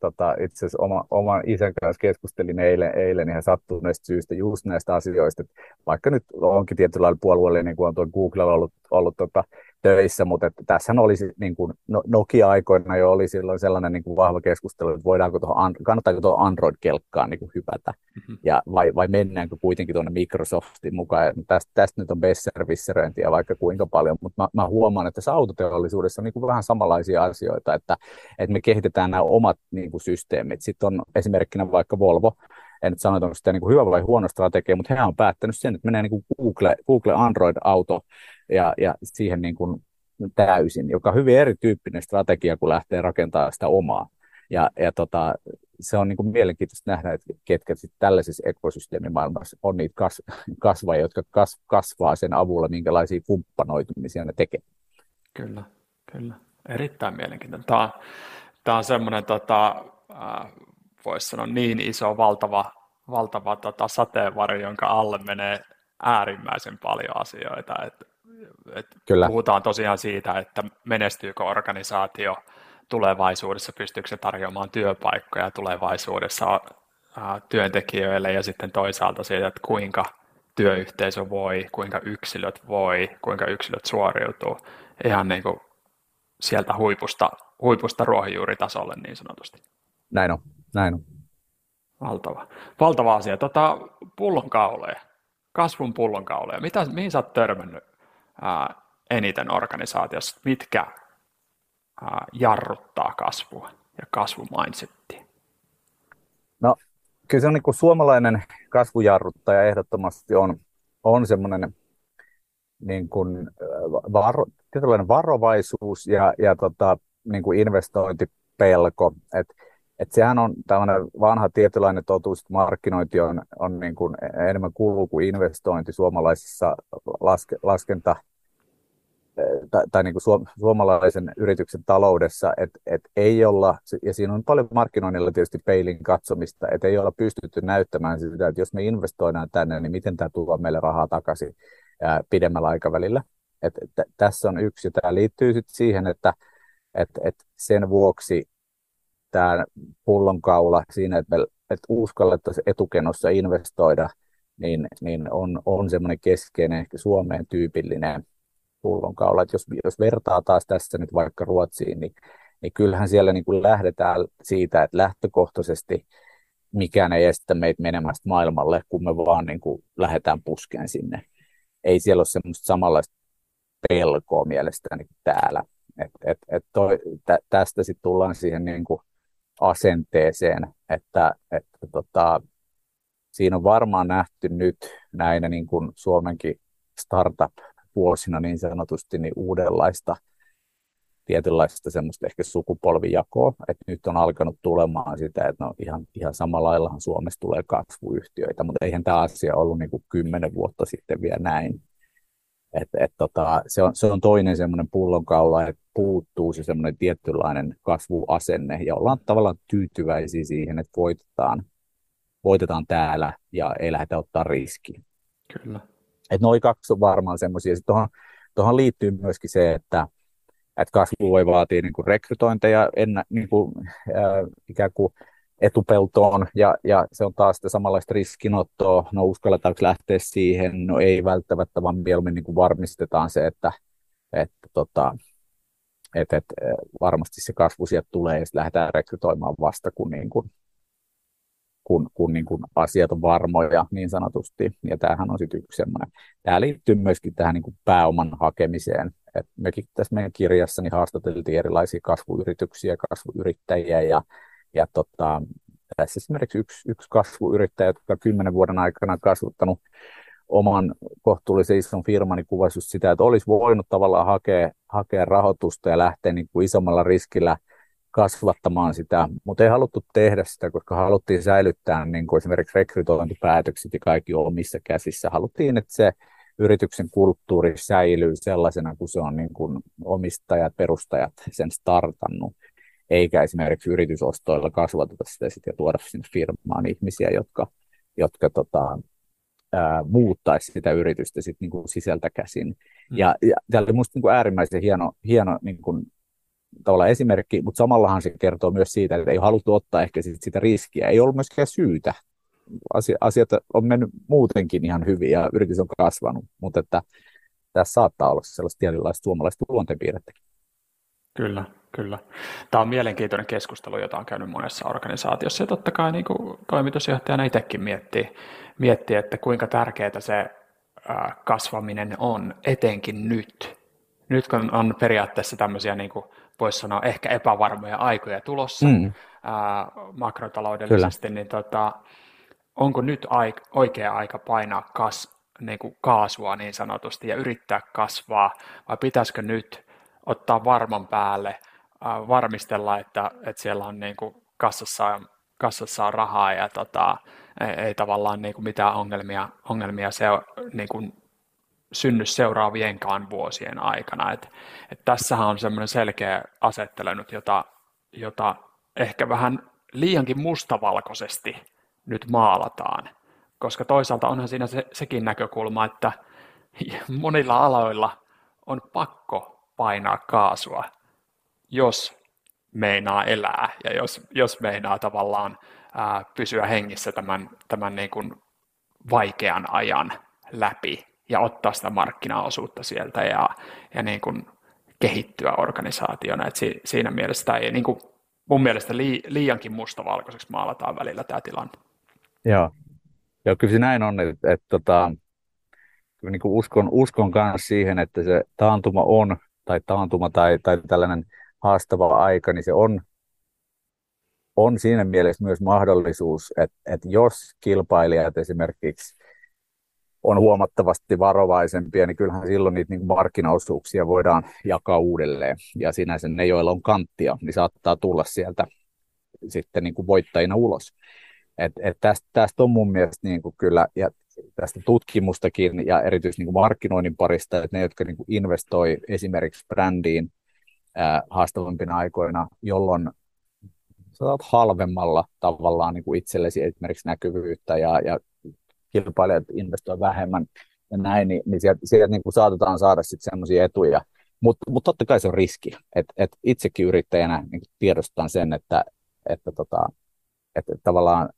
Speaker 3: tota, itse asiassa oma, oman isän kanssa keskustelin eilen, eilen ihan sattuneesta syystä just näistä asioista, että vaikka nyt onkin tietyllä lailla puolueellinen, niin kuin on tuo Googlella ollut, ollut tota, töissä, mutta että tässä olisi niin kuin no, Nokia-aikoina jo oli silloin sellainen niin kuin vahva keskustelu, että voidaanko tuohon, kannattaako tuohon Android-kelkkaan niin kuin hypätä, mm-hmm. ja vai, vai mennäänkö kuitenkin tuonne Microsoftin mukaan. Ja tästä, tästä nyt on besservisseröintiä vaikka kuinka paljon, mutta mä, mä huomaan, että tässä autoteollisuudessa on niin kuin vähän samanlaisia asioita, että, että me kehitetään nämä omat niin kuin systeemit. Sitten on esimerkkinä vaikka Volvo, en nyt sano, että onko sitä niin kuin hyvä vai huono strategia, mutta he on päättänyt sen, että menee niin kuin Google, Google Android-auto ja, ja siihen niin kuin täysin, joka on hyvin erityyppinen strategia, kun lähtee rakentamaan sitä omaa. Ja, ja tota, se on niin kuin mielenkiintoista nähdä, että ketkä sit tällaisessa ekosysteemimaailmassa on niitä kas, kasvajia, jotka kas, kasvaa sen avulla, minkälaisia kumppanoitumisia ne tekee.
Speaker 1: Kyllä, kyllä. Erittäin mielenkiintoinen. Tämä on, tämä on semmoinen, tota, äh, voisi sanoa, niin iso, valtava, valtava tota, sateenvarjo, jonka alle menee äärimmäisen paljon asioita. Et, et Kyllä. Puhutaan tosiaan siitä, että menestyykö organisaatio tulevaisuudessa, pystyykö se tarjoamaan työpaikkoja tulevaisuudessa ää, työntekijöille ja sitten toisaalta siitä, että kuinka työyhteisö voi, kuinka yksilöt voi, kuinka yksilöt suoriutuu ihan niin kuin sieltä huipusta, huipusta ruohonjuuritasolle niin sanotusti.
Speaker 3: Näin on, näin on.
Speaker 1: Valtava, valtava asia. Tota, pullonkauleja, kasvun pullonkauleja. Mitä, mihin sä oot törmännyt ää, eniten organisaatiossa? Mitkä ää, jarruttaa kasvua ja kasvumindsettiä?
Speaker 3: No, kyllä se on niin kuin suomalainen kasvujarruttaja ehdottomasti on, on semmoinen niin kuin varo, tietynlainen varovaisuus ja, ja tota, niin kuin investointipelko. Et, et sehän on tämmöinen vanha tietynlainen totuus, että markkinointi on, on niin kuin enemmän kulu kuin investointi suomalaisessa laske, laskenta tai, tai niin kuin suom, suomalaisen yrityksen taloudessa, että et ei olla, ja siinä on paljon markkinoinnilla tietysti peilin katsomista, että ei olla pystytty näyttämään sitä, että jos me investoidaan tänne, niin miten tämä tuo meille rahaa takaisin ää, pidemmällä aikavälillä. Et, et, tässä on yksi, ja tämä liittyy sitten siihen, että et, et sen vuoksi tämä pullonkaula siinä, että me että uskallettaisiin etukenossa investoida, niin, niin on, on semmoinen keskeinen, ehkä Suomeen tyypillinen pullonkaula. Että jos, jos vertaa taas tässä nyt vaikka Ruotsiin, niin, niin kyllähän siellä niin kuin lähdetään siitä, että lähtökohtaisesti mikään ei estä meitä menemästä maailmalle, kun me vaan niin kuin lähdetään puskeen sinne. Ei siellä ole semmoista samanlaista pelkoa mielestäni täällä. Et, et, et toi, tä, tästä sitten tullaan siihen niin kuin asenteeseen, että, että tota, siinä on varmaan nähty nyt näinä niin kuin Suomenkin startup-vuosina niin sanotusti niin uudenlaista tietynlaista semmoista ehkä sukupolvijakoa, että nyt on alkanut tulemaan sitä, että no ihan, ihan samalla laillahan Suomessa tulee kasvuyhtiöitä, mutta eihän tämä asia ollut niin kuin kymmenen vuotta sitten vielä näin. Et, et tota, se, on, se on toinen semmoinen pullonkaula, että puuttuu se semmoinen tietynlainen kasvuasenne ja ollaan tavallaan tyytyväisiä siihen, että voitetaan, voitetaan täällä ja ei lähdetä ottaa riskiä.
Speaker 1: Kyllä.
Speaker 3: Et noin kaksi on varmaan semmoisia. Tuohon, tuohon liittyy myöskin se, että, että kasvu voi vaatia niin kuin rekrytointeja ennä, niin kuin, äh, ikään kuin etupeltoon ja, ja se on taas sitä samanlaista riskinottoa, no uskalletaanko lähteä siihen, no ei välttämättä, vaan mieluummin niin kuin varmistetaan se, että, että tota, et, et, varmasti se kasvu sieltä tulee ja lähdetään rekrytoimaan vasta, kun, niin kuin, kun, kun niin kuin asiat on varmoja niin sanotusti. Ja tämähän on sitten yksi semmoinen. Tämä liittyy myöskin tähän niin pääoman hakemiseen. Et mekin tässä meidän kirjassa niin haastateltiin erilaisia kasvuyrityksiä, kasvuyrittäjiä ja ja tota, tässä esimerkiksi yksi, yksi kasvuyrittäjä, joka kymmenen vuoden aikana on kasvattanut oman kohtuullisen ison firman, niin kuvasi just sitä, että olisi voinut tavallaan hakea, hakea rahoitusta ja lähteä niin kuin isommalla riskillä kasvattamaan sitä, mutta ei haluttu tehdä sitä, koska haluttiin säilyttää niin kuin esimerkiksi rekrytointipäätökset ja kaikki omissa käsissä. Haluttiin, että se yrityksen kulttuuri säilyy sellaisena kuin se on niin kuin omistajat, perustajat sen startannut eikä esimerkiksi yritysostoilla kasvateta sitä sit ja tuoda sinne firmaan ihmisiä, jotka, jotka tota, ää, muuttaisi sitä yritystä sit niinku sisältä käsin. Mm. Ja, ja tämä oli minusta niinku äärimmäisen hieno, hieno niinku, tavallaan esimerkki, mutta samallahan se kertoo myös siitä, että ei ole haluttu ottaa ehkä sit sitä riskiä. Ei ollut myöskään syytä. Asia, asiat on mennyt muutenkin ihan hyvin ja yritys on kasvanut, mutta että tässä saattaa olla sellaista tietynlaista suomalaista luonteenpiirrettäkin.
Speaker 1: Kyllä, kyllä. Tämä on mielenkiintoinen keskustelu, jota on käynyt monessa organisaatiossa. Ja totta kai niin kuin toimitusjohtajana itsekin miettii, miettii, että kuinka tärkeää se kasvaminen on, etenkin nyt. Nyt kun on periaatteessa tämmöisiä, niin kuin voisi sanoa, ehkä epävarmoja aikoja tulossa mm. ää, makrotaloudellisesti, Kyllä. niin tota, onko nyt aika, oikea aika painaa kas, niin kuin kaasua niin sanotusti ja yrittää kasvaa, vai pitäisikö nyt ottaa varman päälle, varmistella, että, että siellä on niin kuin kassassa, kassassa on rahaa ja tota, ei, ei tavallaan niin kuin mitään ongelmia, ongelmia se, niin kuin synny seuraavienkaan vuosien aikana. Et, et tässähän on semmoinen selkeä asettelu nyt, jota, jota ehkä vähän liiankin mustavalkoisesti nyt maalataan, koska toisaalta onhan siinä se, sekin näkökulma, että <laughs> monilla aloilla on pakko painaa kaasua, jos meinaa elää ja jos, jos meinaa tavallaan ää, pysyä hengissä tämän, tämän niin kuin vaikean ajan läpi ja ottaa sitä markkinaosuutta sieltä ja, ja niin kuin kehittyä organisaationa. Et si, siinä mielessä ei niin kuin mun mielestä lii, liiankin mustavalkoiseksi maalataan välillä tämä tilanne.
Speaker 3: Joo, Joo kyllä se näin on, että, että tota, kyllä niin kuin uskon, uskon myös siihen, että se taantuma on, tai taantuma tai, tai tällainen haastava aika, niin se on, on siinä mielessä myös mahdollisuus, että, että jos kilpailijat esimerkiksi on huomattavasti varovaisempia, niin kyllähän silloin niitä niin markkinaosuuksia voidaan jakaa uudelleen. Ja sinänsä ne, joilla on kanttia, niin saattaa tulla sieltä sitten niin kuin voittajina ulos. Et, et tästä, tästä on mun mielestä niin kuin kyllä, ja tästä tutkimustakin ja erityisesti niin kuin markkinoinnin parista, että ne, jotka niin kuin investoi esimerkiksi brändiin haastavampina aikoina, jolloin saat halvemmalla tavallaan niin kuin itsellesi esimerkiksi näkyvyyttä ja, ja kilpailijat investoi vähemmän ja näin, niin, niin sieltä, sieltä niin kuin saatetaan saada sitten sellaisia etuja. Mutta mut totta kai se on riski. Et, et itsekin yrittäjänä niin tiedostan sen, että, että, tota, että tavallaan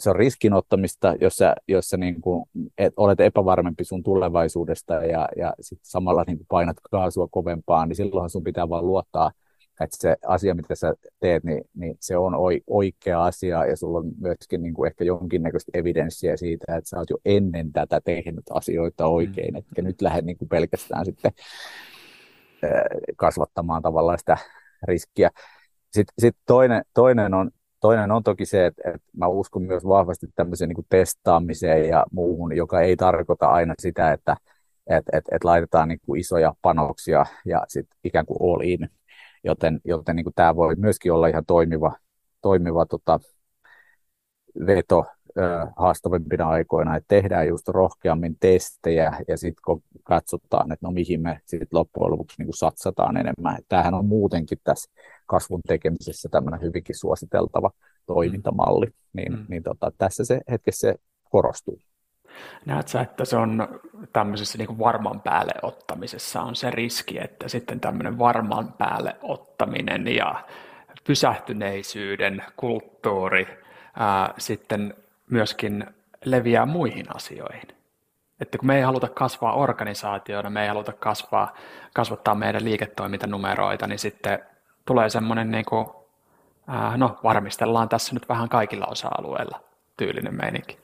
Speaker 3: se on riskinottamista, jos sä, jos sä niin kuin, et, olet epävarmempi sun tulevaisuudesta ja, ja sit samalla niin kuin painat kaasua kovempaan, niin silloinhan sun pitää vaan luottaa – että se asia, mitä sä teet, niin, niin se on oikea asia ja sulla on myöskin niin kuin ehkä jonkinnäköistä evidenssiä siitä, että sä oot jo ennen tätä tehnyt asioita oikein, mm. etkä nyt lähde niin kuin pelkästään sitten kasvattamaan tavallaan sitä riskiä. Sitten sit toinen, toinen, on, toinen on toki se, että, että mä uskon myös vahvasti tämmöiseen niin testaamiseen ja muuhun, joka ei tarkoita aina sitä, että että et, et laitetaan niin kuin isoja panoksia ja sitten ikään kuin all in, joten, joten niin tämä voi myöskin olla ihan toimiva, toimiva tota, veto ö, haastavampina aikoina, että tehdään just rohkeammin testejä ja sitten kun katsotaan, että no mihin me sitten loppujen lopuksi niin kuin satsataan enemmän. Tämähän on muutenkin tässä kasvun tekemisessä tämmöinen hyvinkin suositeltava toimintamalli, niin, mm. niin tota, tässä se hetkessä se korostuu.
Speaker 1: Näet sä, että se on tämmöisessä niin kuin varman päälle ottamisessa on se riski, että sitten tämmöinen varman päälle ottaminen ja pysähtyneisyyden kulttuuri ää, sitten myöskin leviää muihin asioihin. Että kun me ei haluta kasvaa organisaationa, me ei haluta kasvaa, kasvattaa meidän liiketoimintanumeroita, niin sitten tulee semmoinen, niin kuin, ää, no varmistellaan tässä nyt vähän kaikilla osa-alueilla tyylinen meininki.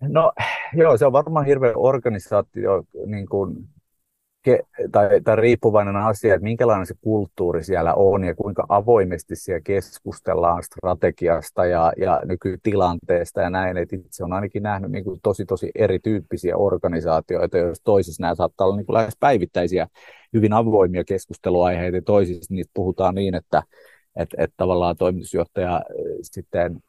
Speaker 3: No joo, se on varmaan hirveän organisaatio niin kuin, ke, tai, tai riippuvainen asia, että minkälainen se kulttuuri siellä on ja kuinka avoimesti siellä keskustellaan strategiasta ja, ja nykytilanteesta ja näin. Et itse on ainakin nähnyt niin kuin tosi tosi erityyppisiä organisaatioita, jos toisissa nämä saattaa olla niin kuin lähes päivittäisiä hyvin avoimia keskusteluaiheita ja toisissa niistä puhutaan niin, että että, että tavallaan toimitusjohtaja sitten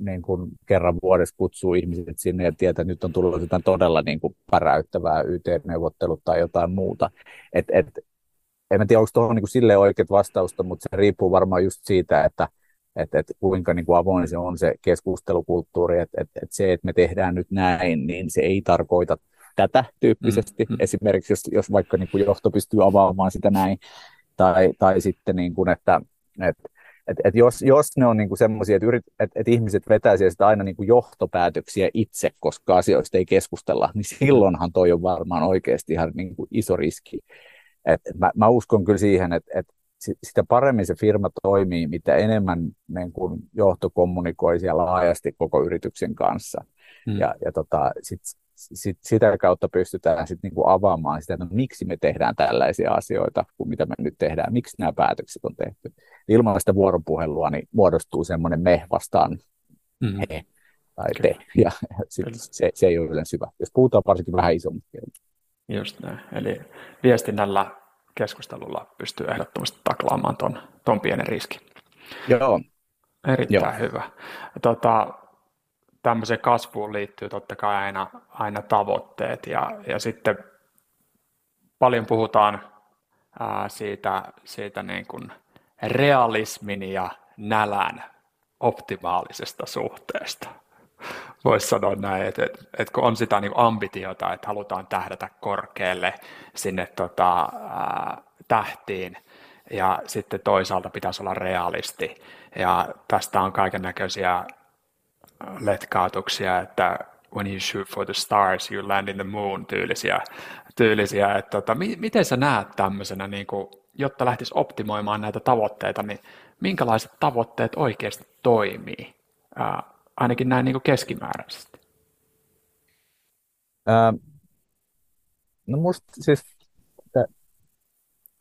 Speaker 3: niin kuin kerran vuodessa kutsuu ihmiset sinne ja tietää, että nyt on tullut jotain todella niin kuin päräyttävää YT-neuvottelut tai jotain muuta. Et, et, en tiedä, onko tuohon niin sille oikeat vastausta, mutta se riippuu varmaan just siitä, että et, et kuinka niin kuin avoin se on se keskustelukulttuuri, että et, et se, että me tehdään nyt näin, niin se ei tarkoita tätä tyyppisesti. Mm, mm. Esimerkiksi jos, jos vaikka niin kuin johto pystyy avaamaan sitä näin, tai, tai sitten niin kuin, että, että et, et jos, jos ne on niinku semmoisia, että et, et ihmiset vetäisivät sitä aina niinku johtopäätöksiä itse, koska asioista ei keskustella, niin silloinhan toi on varmaan oikeasti ihan niinku iso riski. Et mä, mä uskon kyllä siihen, että et sitä paremmin se firma toimii, mitä enemmän niin kun johto kommunikoi siellä laajasti koko yrityksen kanssa. Hmm. Ja, ja tota, sit sit, sitä kautta pystytään sit niinku avaamaan sitä, että no, miksi me tehdään tällaisia asioita kuin mitä me nyt tehdään, miksi nämä päätökset on tehty. Ilman sitä vuoropuhelua niin muodostuu semmoinen me vastaan mm. he tai te. <laughs> Ja sit se, se ei ole yleensä hyvä, jos puhutaan varsinkin vähän isommista.
Speaker 1: Just näin. Eli viestinnällä keskustelulla pystyy ehdottomasti taklaamaan ton, ton pienen riskin.
Speaker 3: Joo.
Speaker 1: Erittäin Joo. hyvä. Tota, tämmöiseen kasvuun liittyy totta kai aina, aina tavoitteet ja, ja sitten paljon puhutaan ää, siitä, siitä niin kuin realismin ja nälän optimaalisesta suhteesta. Voisi sanoa näin, että, että, että kun on sitä niin ambitiota, että halutaan tähdätä korkealle sinne tota, ää, tähtiin, ja sitten toisaalta pitäisi olla realisti. Ja tästä on kaiken näköisiä letkautuksia, että when you shoot for the stars, you land in the moon tyylisiä. tyylisiä. Että, tota, mi- miten sä näet tämmöisenä, niin kuin, jotta lähtisi optimoimaan näitä tavoitteita, niin minkälaiset tavoitteet oikeasti toimii, ää, ainakin näin niin kuin keskimääräisesti?
Speaker 3: Ää, no musta siis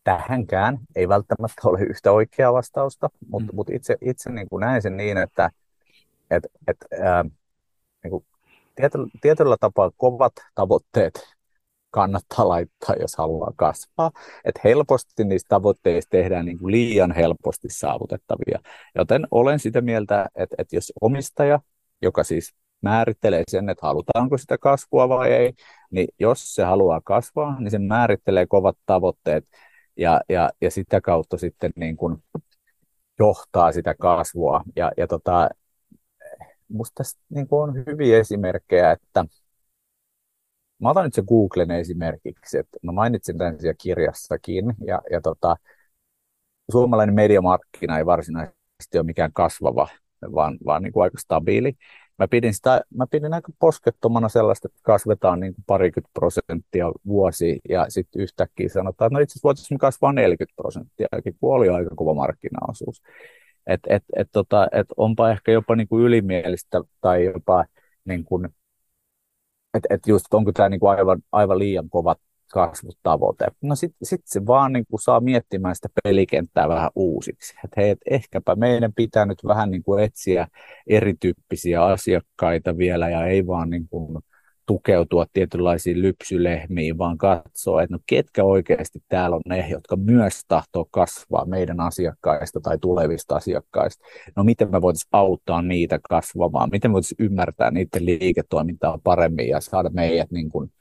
Speaker 3: tähänkään ei välttämättä ole yhtä oikeaa vastausta, mutta, mm. mutta itse, itse niin kuin näen sen niin, että et, et, ää, niin kuin tietyllä, tietyllä tapaa kovat tavoitteet kannattaa laittaa, jos haluaa kasvaa. Et helposti niistä tavoitteista tehdään niin kuin liian helposti saavutettavia. Joten olen sitä mieltä, että, että jos omistaja, joka siis määrittelee sen, että halutaanko sitä kasvua vai ei, niin jos se haluaa kasvaa, niin se määrittelee kovat tavoitteet ja, ja, ja sitä kautta sitten niin kuin johtaa sitä kasvua. Ja, ja tota, musta tässä niin kuin on hyviä esimerkkejä, että mä otan nyt se Googlen esimerkiksi, että mä mainitsin tämän siellä kirjassakin, ja, ja tota, suomalainen mediamarkkina ei varsinaisesti ole mikään kasvava, vaan, vaan niin kuin aika stabiili. Mä pidin, sitä, mä pidin aika poskettomana sellaista, että kasvetaan niin kuin parikymmentä prosenttia vuosi ja sitten yhtäkkiä sanotaan, että no itse asiassa voitaisiin kasvaa 40 prosenttia, kun oli aika kova markkinaosuus. Et, et, et, tota, et onpa ehkä jopa niin kuin ylimielistä tai jopa niin kuin, että et just onko tämä niin kuin aivan, aivan liian kova kasvutavoite. No sitten sit se vaan niin kuin saa miettimään sitä pelikenttää vähän uusiksi. Että hei, et ehkäpä meidän pitää nyt vähän niin kuin etsiä erityyppisiä asiakkaita vielä ja ei vaan niin kuin tukeutua tietynlaisiin lypsylehmiin, vaan katsoa, että no ketkä oikeasti täällä on ne, jotka myös tahtoo kasvaa meidän asiakkaista tai tulevista asiakkaista. No miten me voitaisiin auttaa niitä kasvamaan, miten me voitaisiin ymmärtää niiden liiketoimintaa paremmin ja saada meidät niin kuin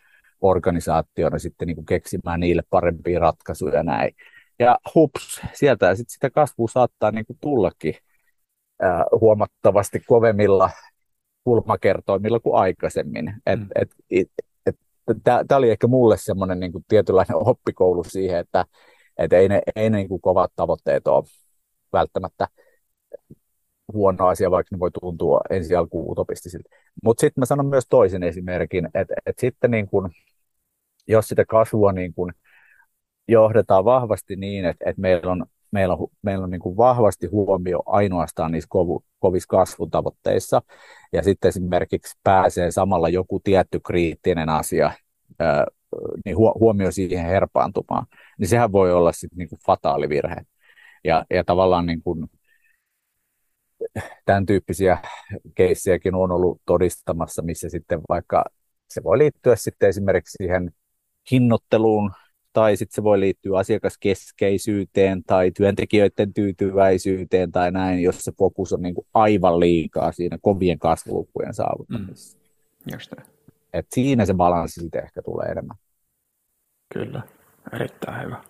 Speaker 3: organisaationa sitten niin kuin keksimään niille parempia ratkaisuja näin. Ja hups, sieltä sitten sitä kasvua saattaa niin kuin tullakin äh, huomattavasti kovemmilla kulmakertoimilla kuin aikaisemmin. Et, mm. et, et, et, Tämä oli ehkä mulle semmoinen niin tietynlainen <laughs> oppikoulu siihen, että et ei ne, ei ne niin kuin kovat tavoitteet ole välttämättä huono asia, vaikka ne voi tuntua ensi alkuun utopistisilta. Mutta sitten mä sanon myös toisen esimerkin, että et sitten niin kun, jos sitä kasvua niin kun johdetaan vahvasti niin, että et meillä on meillä on, meillä on niin kuin vahvasti huomio ainoastaan niissä kovu, kovissa kasvutavoitteissa, ja sitten esimerkiksi pääsee samalla joku tietty kriittinen asia, niin huomio siihen herpaantumaan, niin sehän voi olla sitten niin kuin fataali virhe. Ja, ja tavallaan niin kuin, tämän tyyppisiä keissejäkin on ollut todistamassa, missä sitten vaikka se voi liittyä sitten esimerkiksi siihen hinnoitteluun tai sitten se voi liittyä asiakaskeskeisyyteen tai työntekijöiden tyytyväisyyteen tai näin, jos se fokus on niin kuin aivan liikaa siinä kovien kasvulukujen saavuttamisessa.
Speaker 1: Mm. Just
Speaker 3: Et siinä se balanssi sitten ehkä tulee enemmän.
Speaker 1: Kyllä, erittäin hyvä.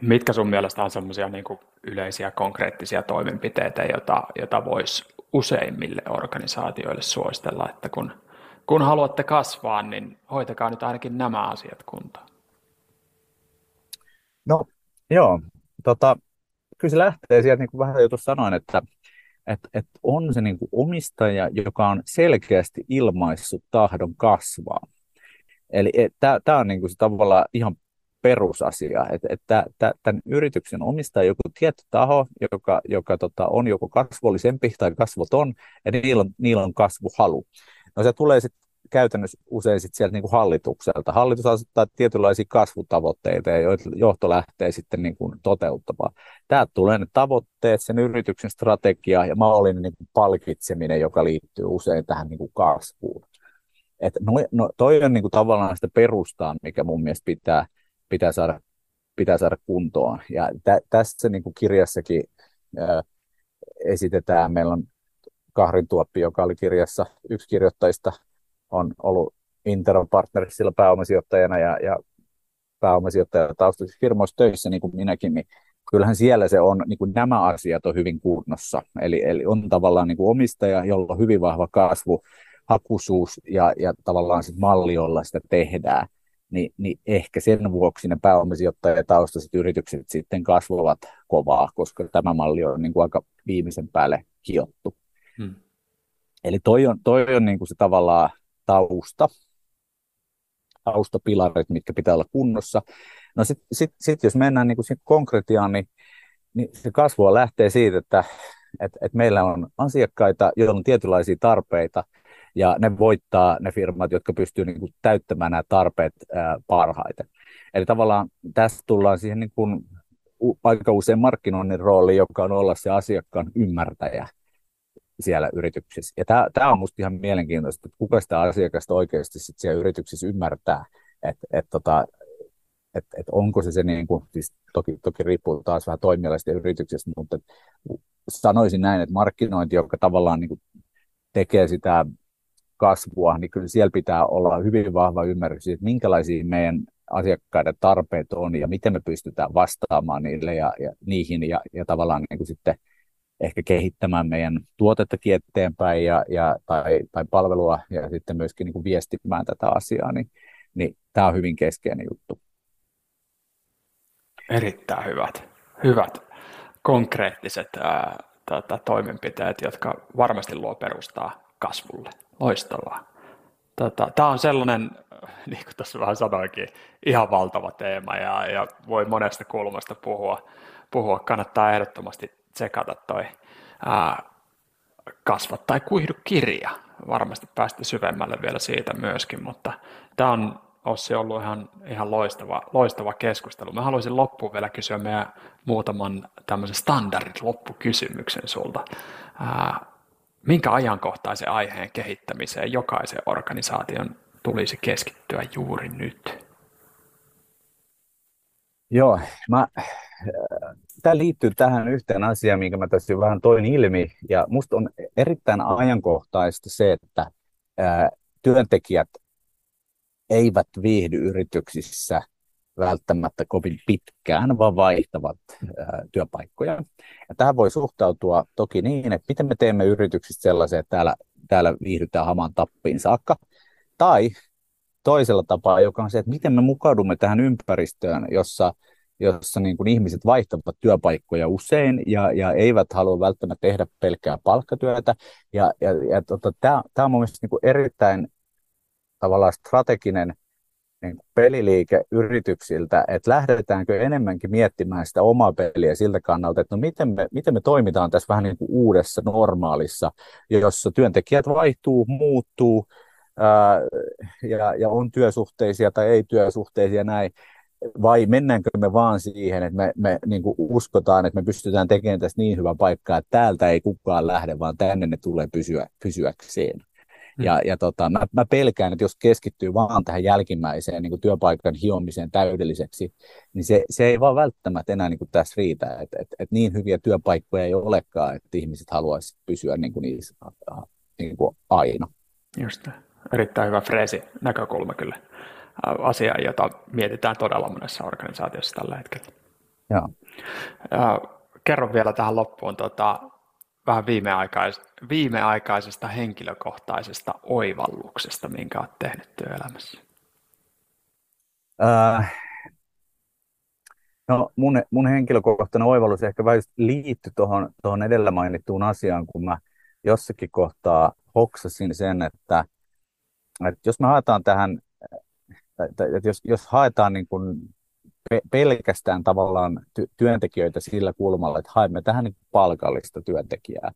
Speaker 1: Mitkä sun mielestä on semmoisia niin yleisiä konkreettisia toimenpiteitä, joita, joita voisi useimmille organisaatioille suositella, että kun, kun haluatte kasvaa, niin hoitakaa nyt ainakin nämä asiat kuntoon?
Speaker 3: No joo, tota, kyllä se lähtee sieltä, niin kuin vähän jo tuossa sanoin, että että et on se niin kuin omistaja, joka on selkeästi ilmaissut tahdon kasvaa. Eli tämä on niin kuin se tavallaan ihan perusasia, että et, tämän yrityksen omistaja joku tietty taho, joka, joka tota, on joko kasvollisempi tai kasvoton, ja niillä on, niillä on kasvuhalu. No se tulee sitten käytännössä usein sit sieltä niin kuin hallitukselta. Hallitus asettaa tietynlaisia kasvutavoitteita, joita johto lähtee sitten niin kuin toteuttamaan. Täältä tulee ne tavoitteet, sen yrityksen strategia ja mallin niin kuin palkitseminen, joka liittyy usein tähän niin kuin kasvuun. Et no, no, toi on niin kuin tavallaan sitä perustaa, mikä mun mielestä pitää, pitää, saada, pitää saada kuntoon. Ja tä, tässä niin kuin kirjassakin ää, esitetään, meillä on Kahrin Tuoppi, joka oli kirjassa yksi kirjoittajista, on ollut Interon partnerissa pääomasijoittajana ja, ja pääomasijoittaja taustaisissa firmoissa töissä, niin kuin minäkin, niin kyllähän siellä se on, niin kuin nämä asiat on hyvin kunnossa. Eli, eli on tavallaan niin kuin omistaja, jolla on hyvin vahva kasvu, hakusuus ja, ja tavallaan se malli, jolla sitä tehdään. Niin, niin ehkä sen vuoksi ne pääomasijoittajataustaiset yritykset sitten kasvavat kovaa, koska tämä malli on niin kuin aika viimeisen päälle hiottu. Hmm. Eli toi on, toi on niin kuin se tavallaan tausta, taustapilarit, mitkä pitää olla kunnossa. No sitten sit, sit, jos mennään niin kuin konkretiaan, niin, niin se kasvua lähtee siitä, että et, et meillä on asiakkaita, joilla on tietynlaisia tarpeita, ja ne voittaa ne firmat, jotka pystyvät niin kuin täyttämään nämä tarpeet ää, parhaiten. Eli tavallaan tässä tullaan siihen niin kuin, aika usein markkinoinnin rooli, joka on olla se asiakkaan ymmärtäjä siellä yrityksessä. Ja tämä, on minusta ihan mielenkiintoista, että kuka sitä asiakasta oikeasti sit siellä yrityksessä ymmärtää, että et, tota, et, et onko se se, niin kuin, siis toki, toki riippuu taas vähän toimialaisista yrityksestä, mutta sanoisin näin, että markkinointi, joka tavallaan niin kuin tekee sitä kasvua, niin kyllä siellä pitää olla hyvin vahva ymmärrys siitä, että minkälaisia meidän asiakkaiden tarpeet on ja miten me pystytään vastaamaan niille ja, ja niihin ja, ja tavallaan niin kuin sitten ehkä kehittämään meidän tuotettakin eteenpäin ja, ja, tai, tai palvelua ja sitten myöskin niin kuin viestimään tätä asiaa, niin, niin tämä on hyvin keskeinen juttu.
Speaker 1: Erittäin hyvät, hyvät konkreettiset ää, tota, toimenpiteet, jotka varmasti luo perustaa kasvulle. Loistavaa. Tota, tämä on sellainen, <laughs> niin kuin tuossa vähän sanoinkin, ihan valtava teema ja, ja voi monesta kulmasta puhua. puhua. Kannattaa ehdottomasti tsekata toi ää, kasva tai kuihdu kirja. Varmasti päästä syvemmälle vielä siitä myöskin, mutta tämä on Ossi ollut ihan, ihan loistava, loistava keskustelu. Mä haluaisin loppuun vielä kysyä meidän muutaman tämmöisen standardin loppukysymyksen sulta. Ää, minkä ajankohtaisen aiheen kehittämiseen jokaisen organisaation tulisi keskittyä juuri nyt?
Speaker 3: Joo, mä, tämä liittyy tähän yhteen asiaan, minkä mä tässä vähän toin ilmi, ja musta on erittäin ajankohtaista se, että ää, työntekijät eivät viihdy yrityksissä välttämättä kovin pitkään, vaan vaihtavat ää, työpaikkoja. Ja tähän voi suhtautua toki niin, että miten me teemme yrityksistä sellaisia, että täällä, täällä viihdytään hamaan tappiin saakka, tai toisella tapaa, joka on se, että miten me mukaudumme tähän ympäristöön, jossa, jossa niin kuin ihmiset vaihtavat työpaikkoja usein ja, ja eivät halua välttämättä tehdä pelkkää palkkatyötä. Ja, ja, ja tota, tämä on mielestäni niin erittäin tavallaan strateginen niin kuin peliliike yrityksiltä, että lähdetäänkö enemmänkin miettimään sitä omaa peliä siltä kannalta, että no miten me, miten me toimitaan tässä vähän niin kuin uudessa normaalissa, jossa työntekijät vaihtuu, muuttuu, ja, ja on työsuhteisia tai ei työsuhteisia näin, vai mennäänkö me vaan siihen, että me, me niin uskotaan, että me pystytään tekemään tästä niin hyvä paikka, että täältä ei kukaan lähde, vaan tänne ne tulee pysyä, pysyäkseen. Mm. Ja, ja tota, mä, mä pelkään, että jos keskittyy vaan tähän jälkimmäiseen niin kuin työpaikan hiomiseen täydelliseksi, niin se, se ei vaan välttämättä enää niin kuin tässä riitä. Että et, et niin hyviä työpaikkoja ei olekaan, että ihmiset haluaisivat pysyä niin kuin niissä niin kuin aina.
Speaker 1: Just erittäin hyvä freesi näkökulma kyllä asia, jota mietitään todella monessa organisaatiossa tällä hetkellä.
Speaker 3: Joo.
Speaker 1: Kerro vielä tähän loppuun tota, vähän viimeaikais, viimeaikaisesta henkilökohtaisesta oivalluksesta, minkä olet tehnyt työelämässä.
Speaker 3: Äh, no mun, mun henkilökohtainen oivallus ehkä vähän liittyi tuohon edellä mainittuun asiaan, kun mä jossakin kohtaa hoksasin sen, että – että jos me haetaan tähän, että jos, jos haetaan niin kuin pelkästään tavallaan ty- työntekijöitä sillä kulmalla, että haemme tähän niin palkallista työntekijää,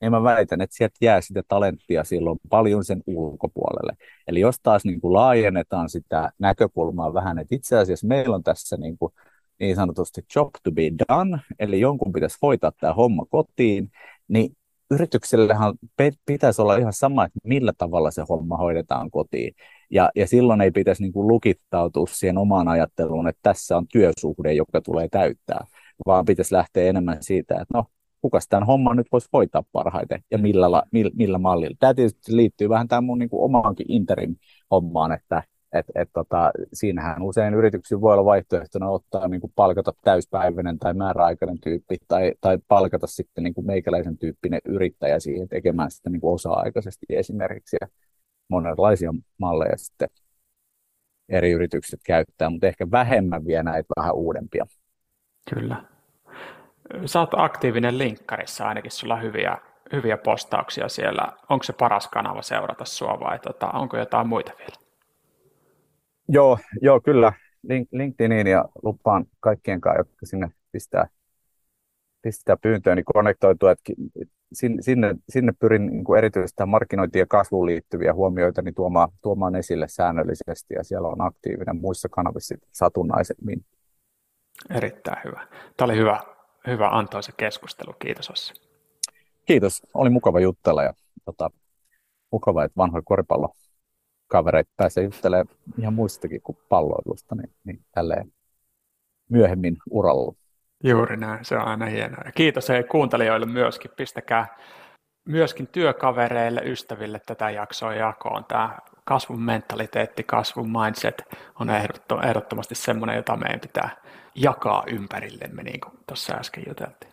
Speaker 3: niin mä väitän, että sieltä jää sitä talenttia silloin paljon sen ulkopuolelle. Eli jos taas niin kuin laajennetaan sitä näkökulmaa vähän, että itse asiassa meillä on tässä niin, kuin niin sanotusti job to be done, eli jonkun pitäisi hoitaa tämä homma kotiin, niin yrityksellähän pitäisi olla ihan sama, että millä tavalla se homma hoidetaan kotiin. Ja, ja silloin ei pitäisi niin kuin lukittautua siihen omaan ajatteluun, että tässä on työsuhde, joka tulee täyttää, vaan pitäisi lähteä enemmän siitä, että no, kuka tämän homman nyt voisi hoitaa parhaiten ja millä, millä, millä mallilla. Tämä tietysti liittyy vähän tämän mun niin kuin omaankin interim-hommaan, että et, et tota, siinähän usein yrityksiä voi olla vaihtoehtona ottaa niin kuin palkata täyspäiväinen tai määräaikainen tyyppi tai, tai palkata sitten niin kuin meikäläisen tyyppinen yrittäjä siihen tekemään sitä niin kuin osa-aikaisesti esimerkiksi. Ja monenlaisia malleja sitten eri yritykset käyttää, mutta ehkä vähemmän vielä näitä vähän uudempia.
Speaker 1: Kyllä. Sä oot aktiivinen linkkarissa, ainakin sulla on hyviä, hyviä postauksia siellä. Onko se paras kanava seurata sua vai tota, onko jotain muita vielä?
Speaker 3: Joo, joo kyllä. Link, LinkedIniin ja lupaan kaikkien kanssa, jotka sinne pistää, pistää pyyntöön, niin konnektoitua, että sinne, sinne pyrin niin kuin erityisesti markkinointiin ja kasvuun liittyviä huomioita niin tuomaan, tuomaan esille säännöllisesti ja siellä on aktiivinen muissa kanavissa satunnaisemmin.
Speaker 1: Erittäin hyvä. Tämä oli hyvä, hyvä antoisa keskustelu. Kiitos Ossi.
Speaker 3: Kiitos. Oli mukava juttella ja tota, mukava, että vanhoja koripallokavereita pääsee juttelemaan ihan muistakin kuin palloilusta, niin, niin tälleen myöhemmin uralla.
Speaker 1: Juuri näin, se on aina hienoa. Ja kiitos hei kuuntelijoille myöskin. Pistäkää myöskin työkavereille, ystäville tätä jaksoa jakoon. Tämä kasvun mentaliteetti, kasvun mindset on ehdottomasti semmoinen, jota meidän pitää jakaa ympärillemme, niin kuin tuossa äsken juteltiin.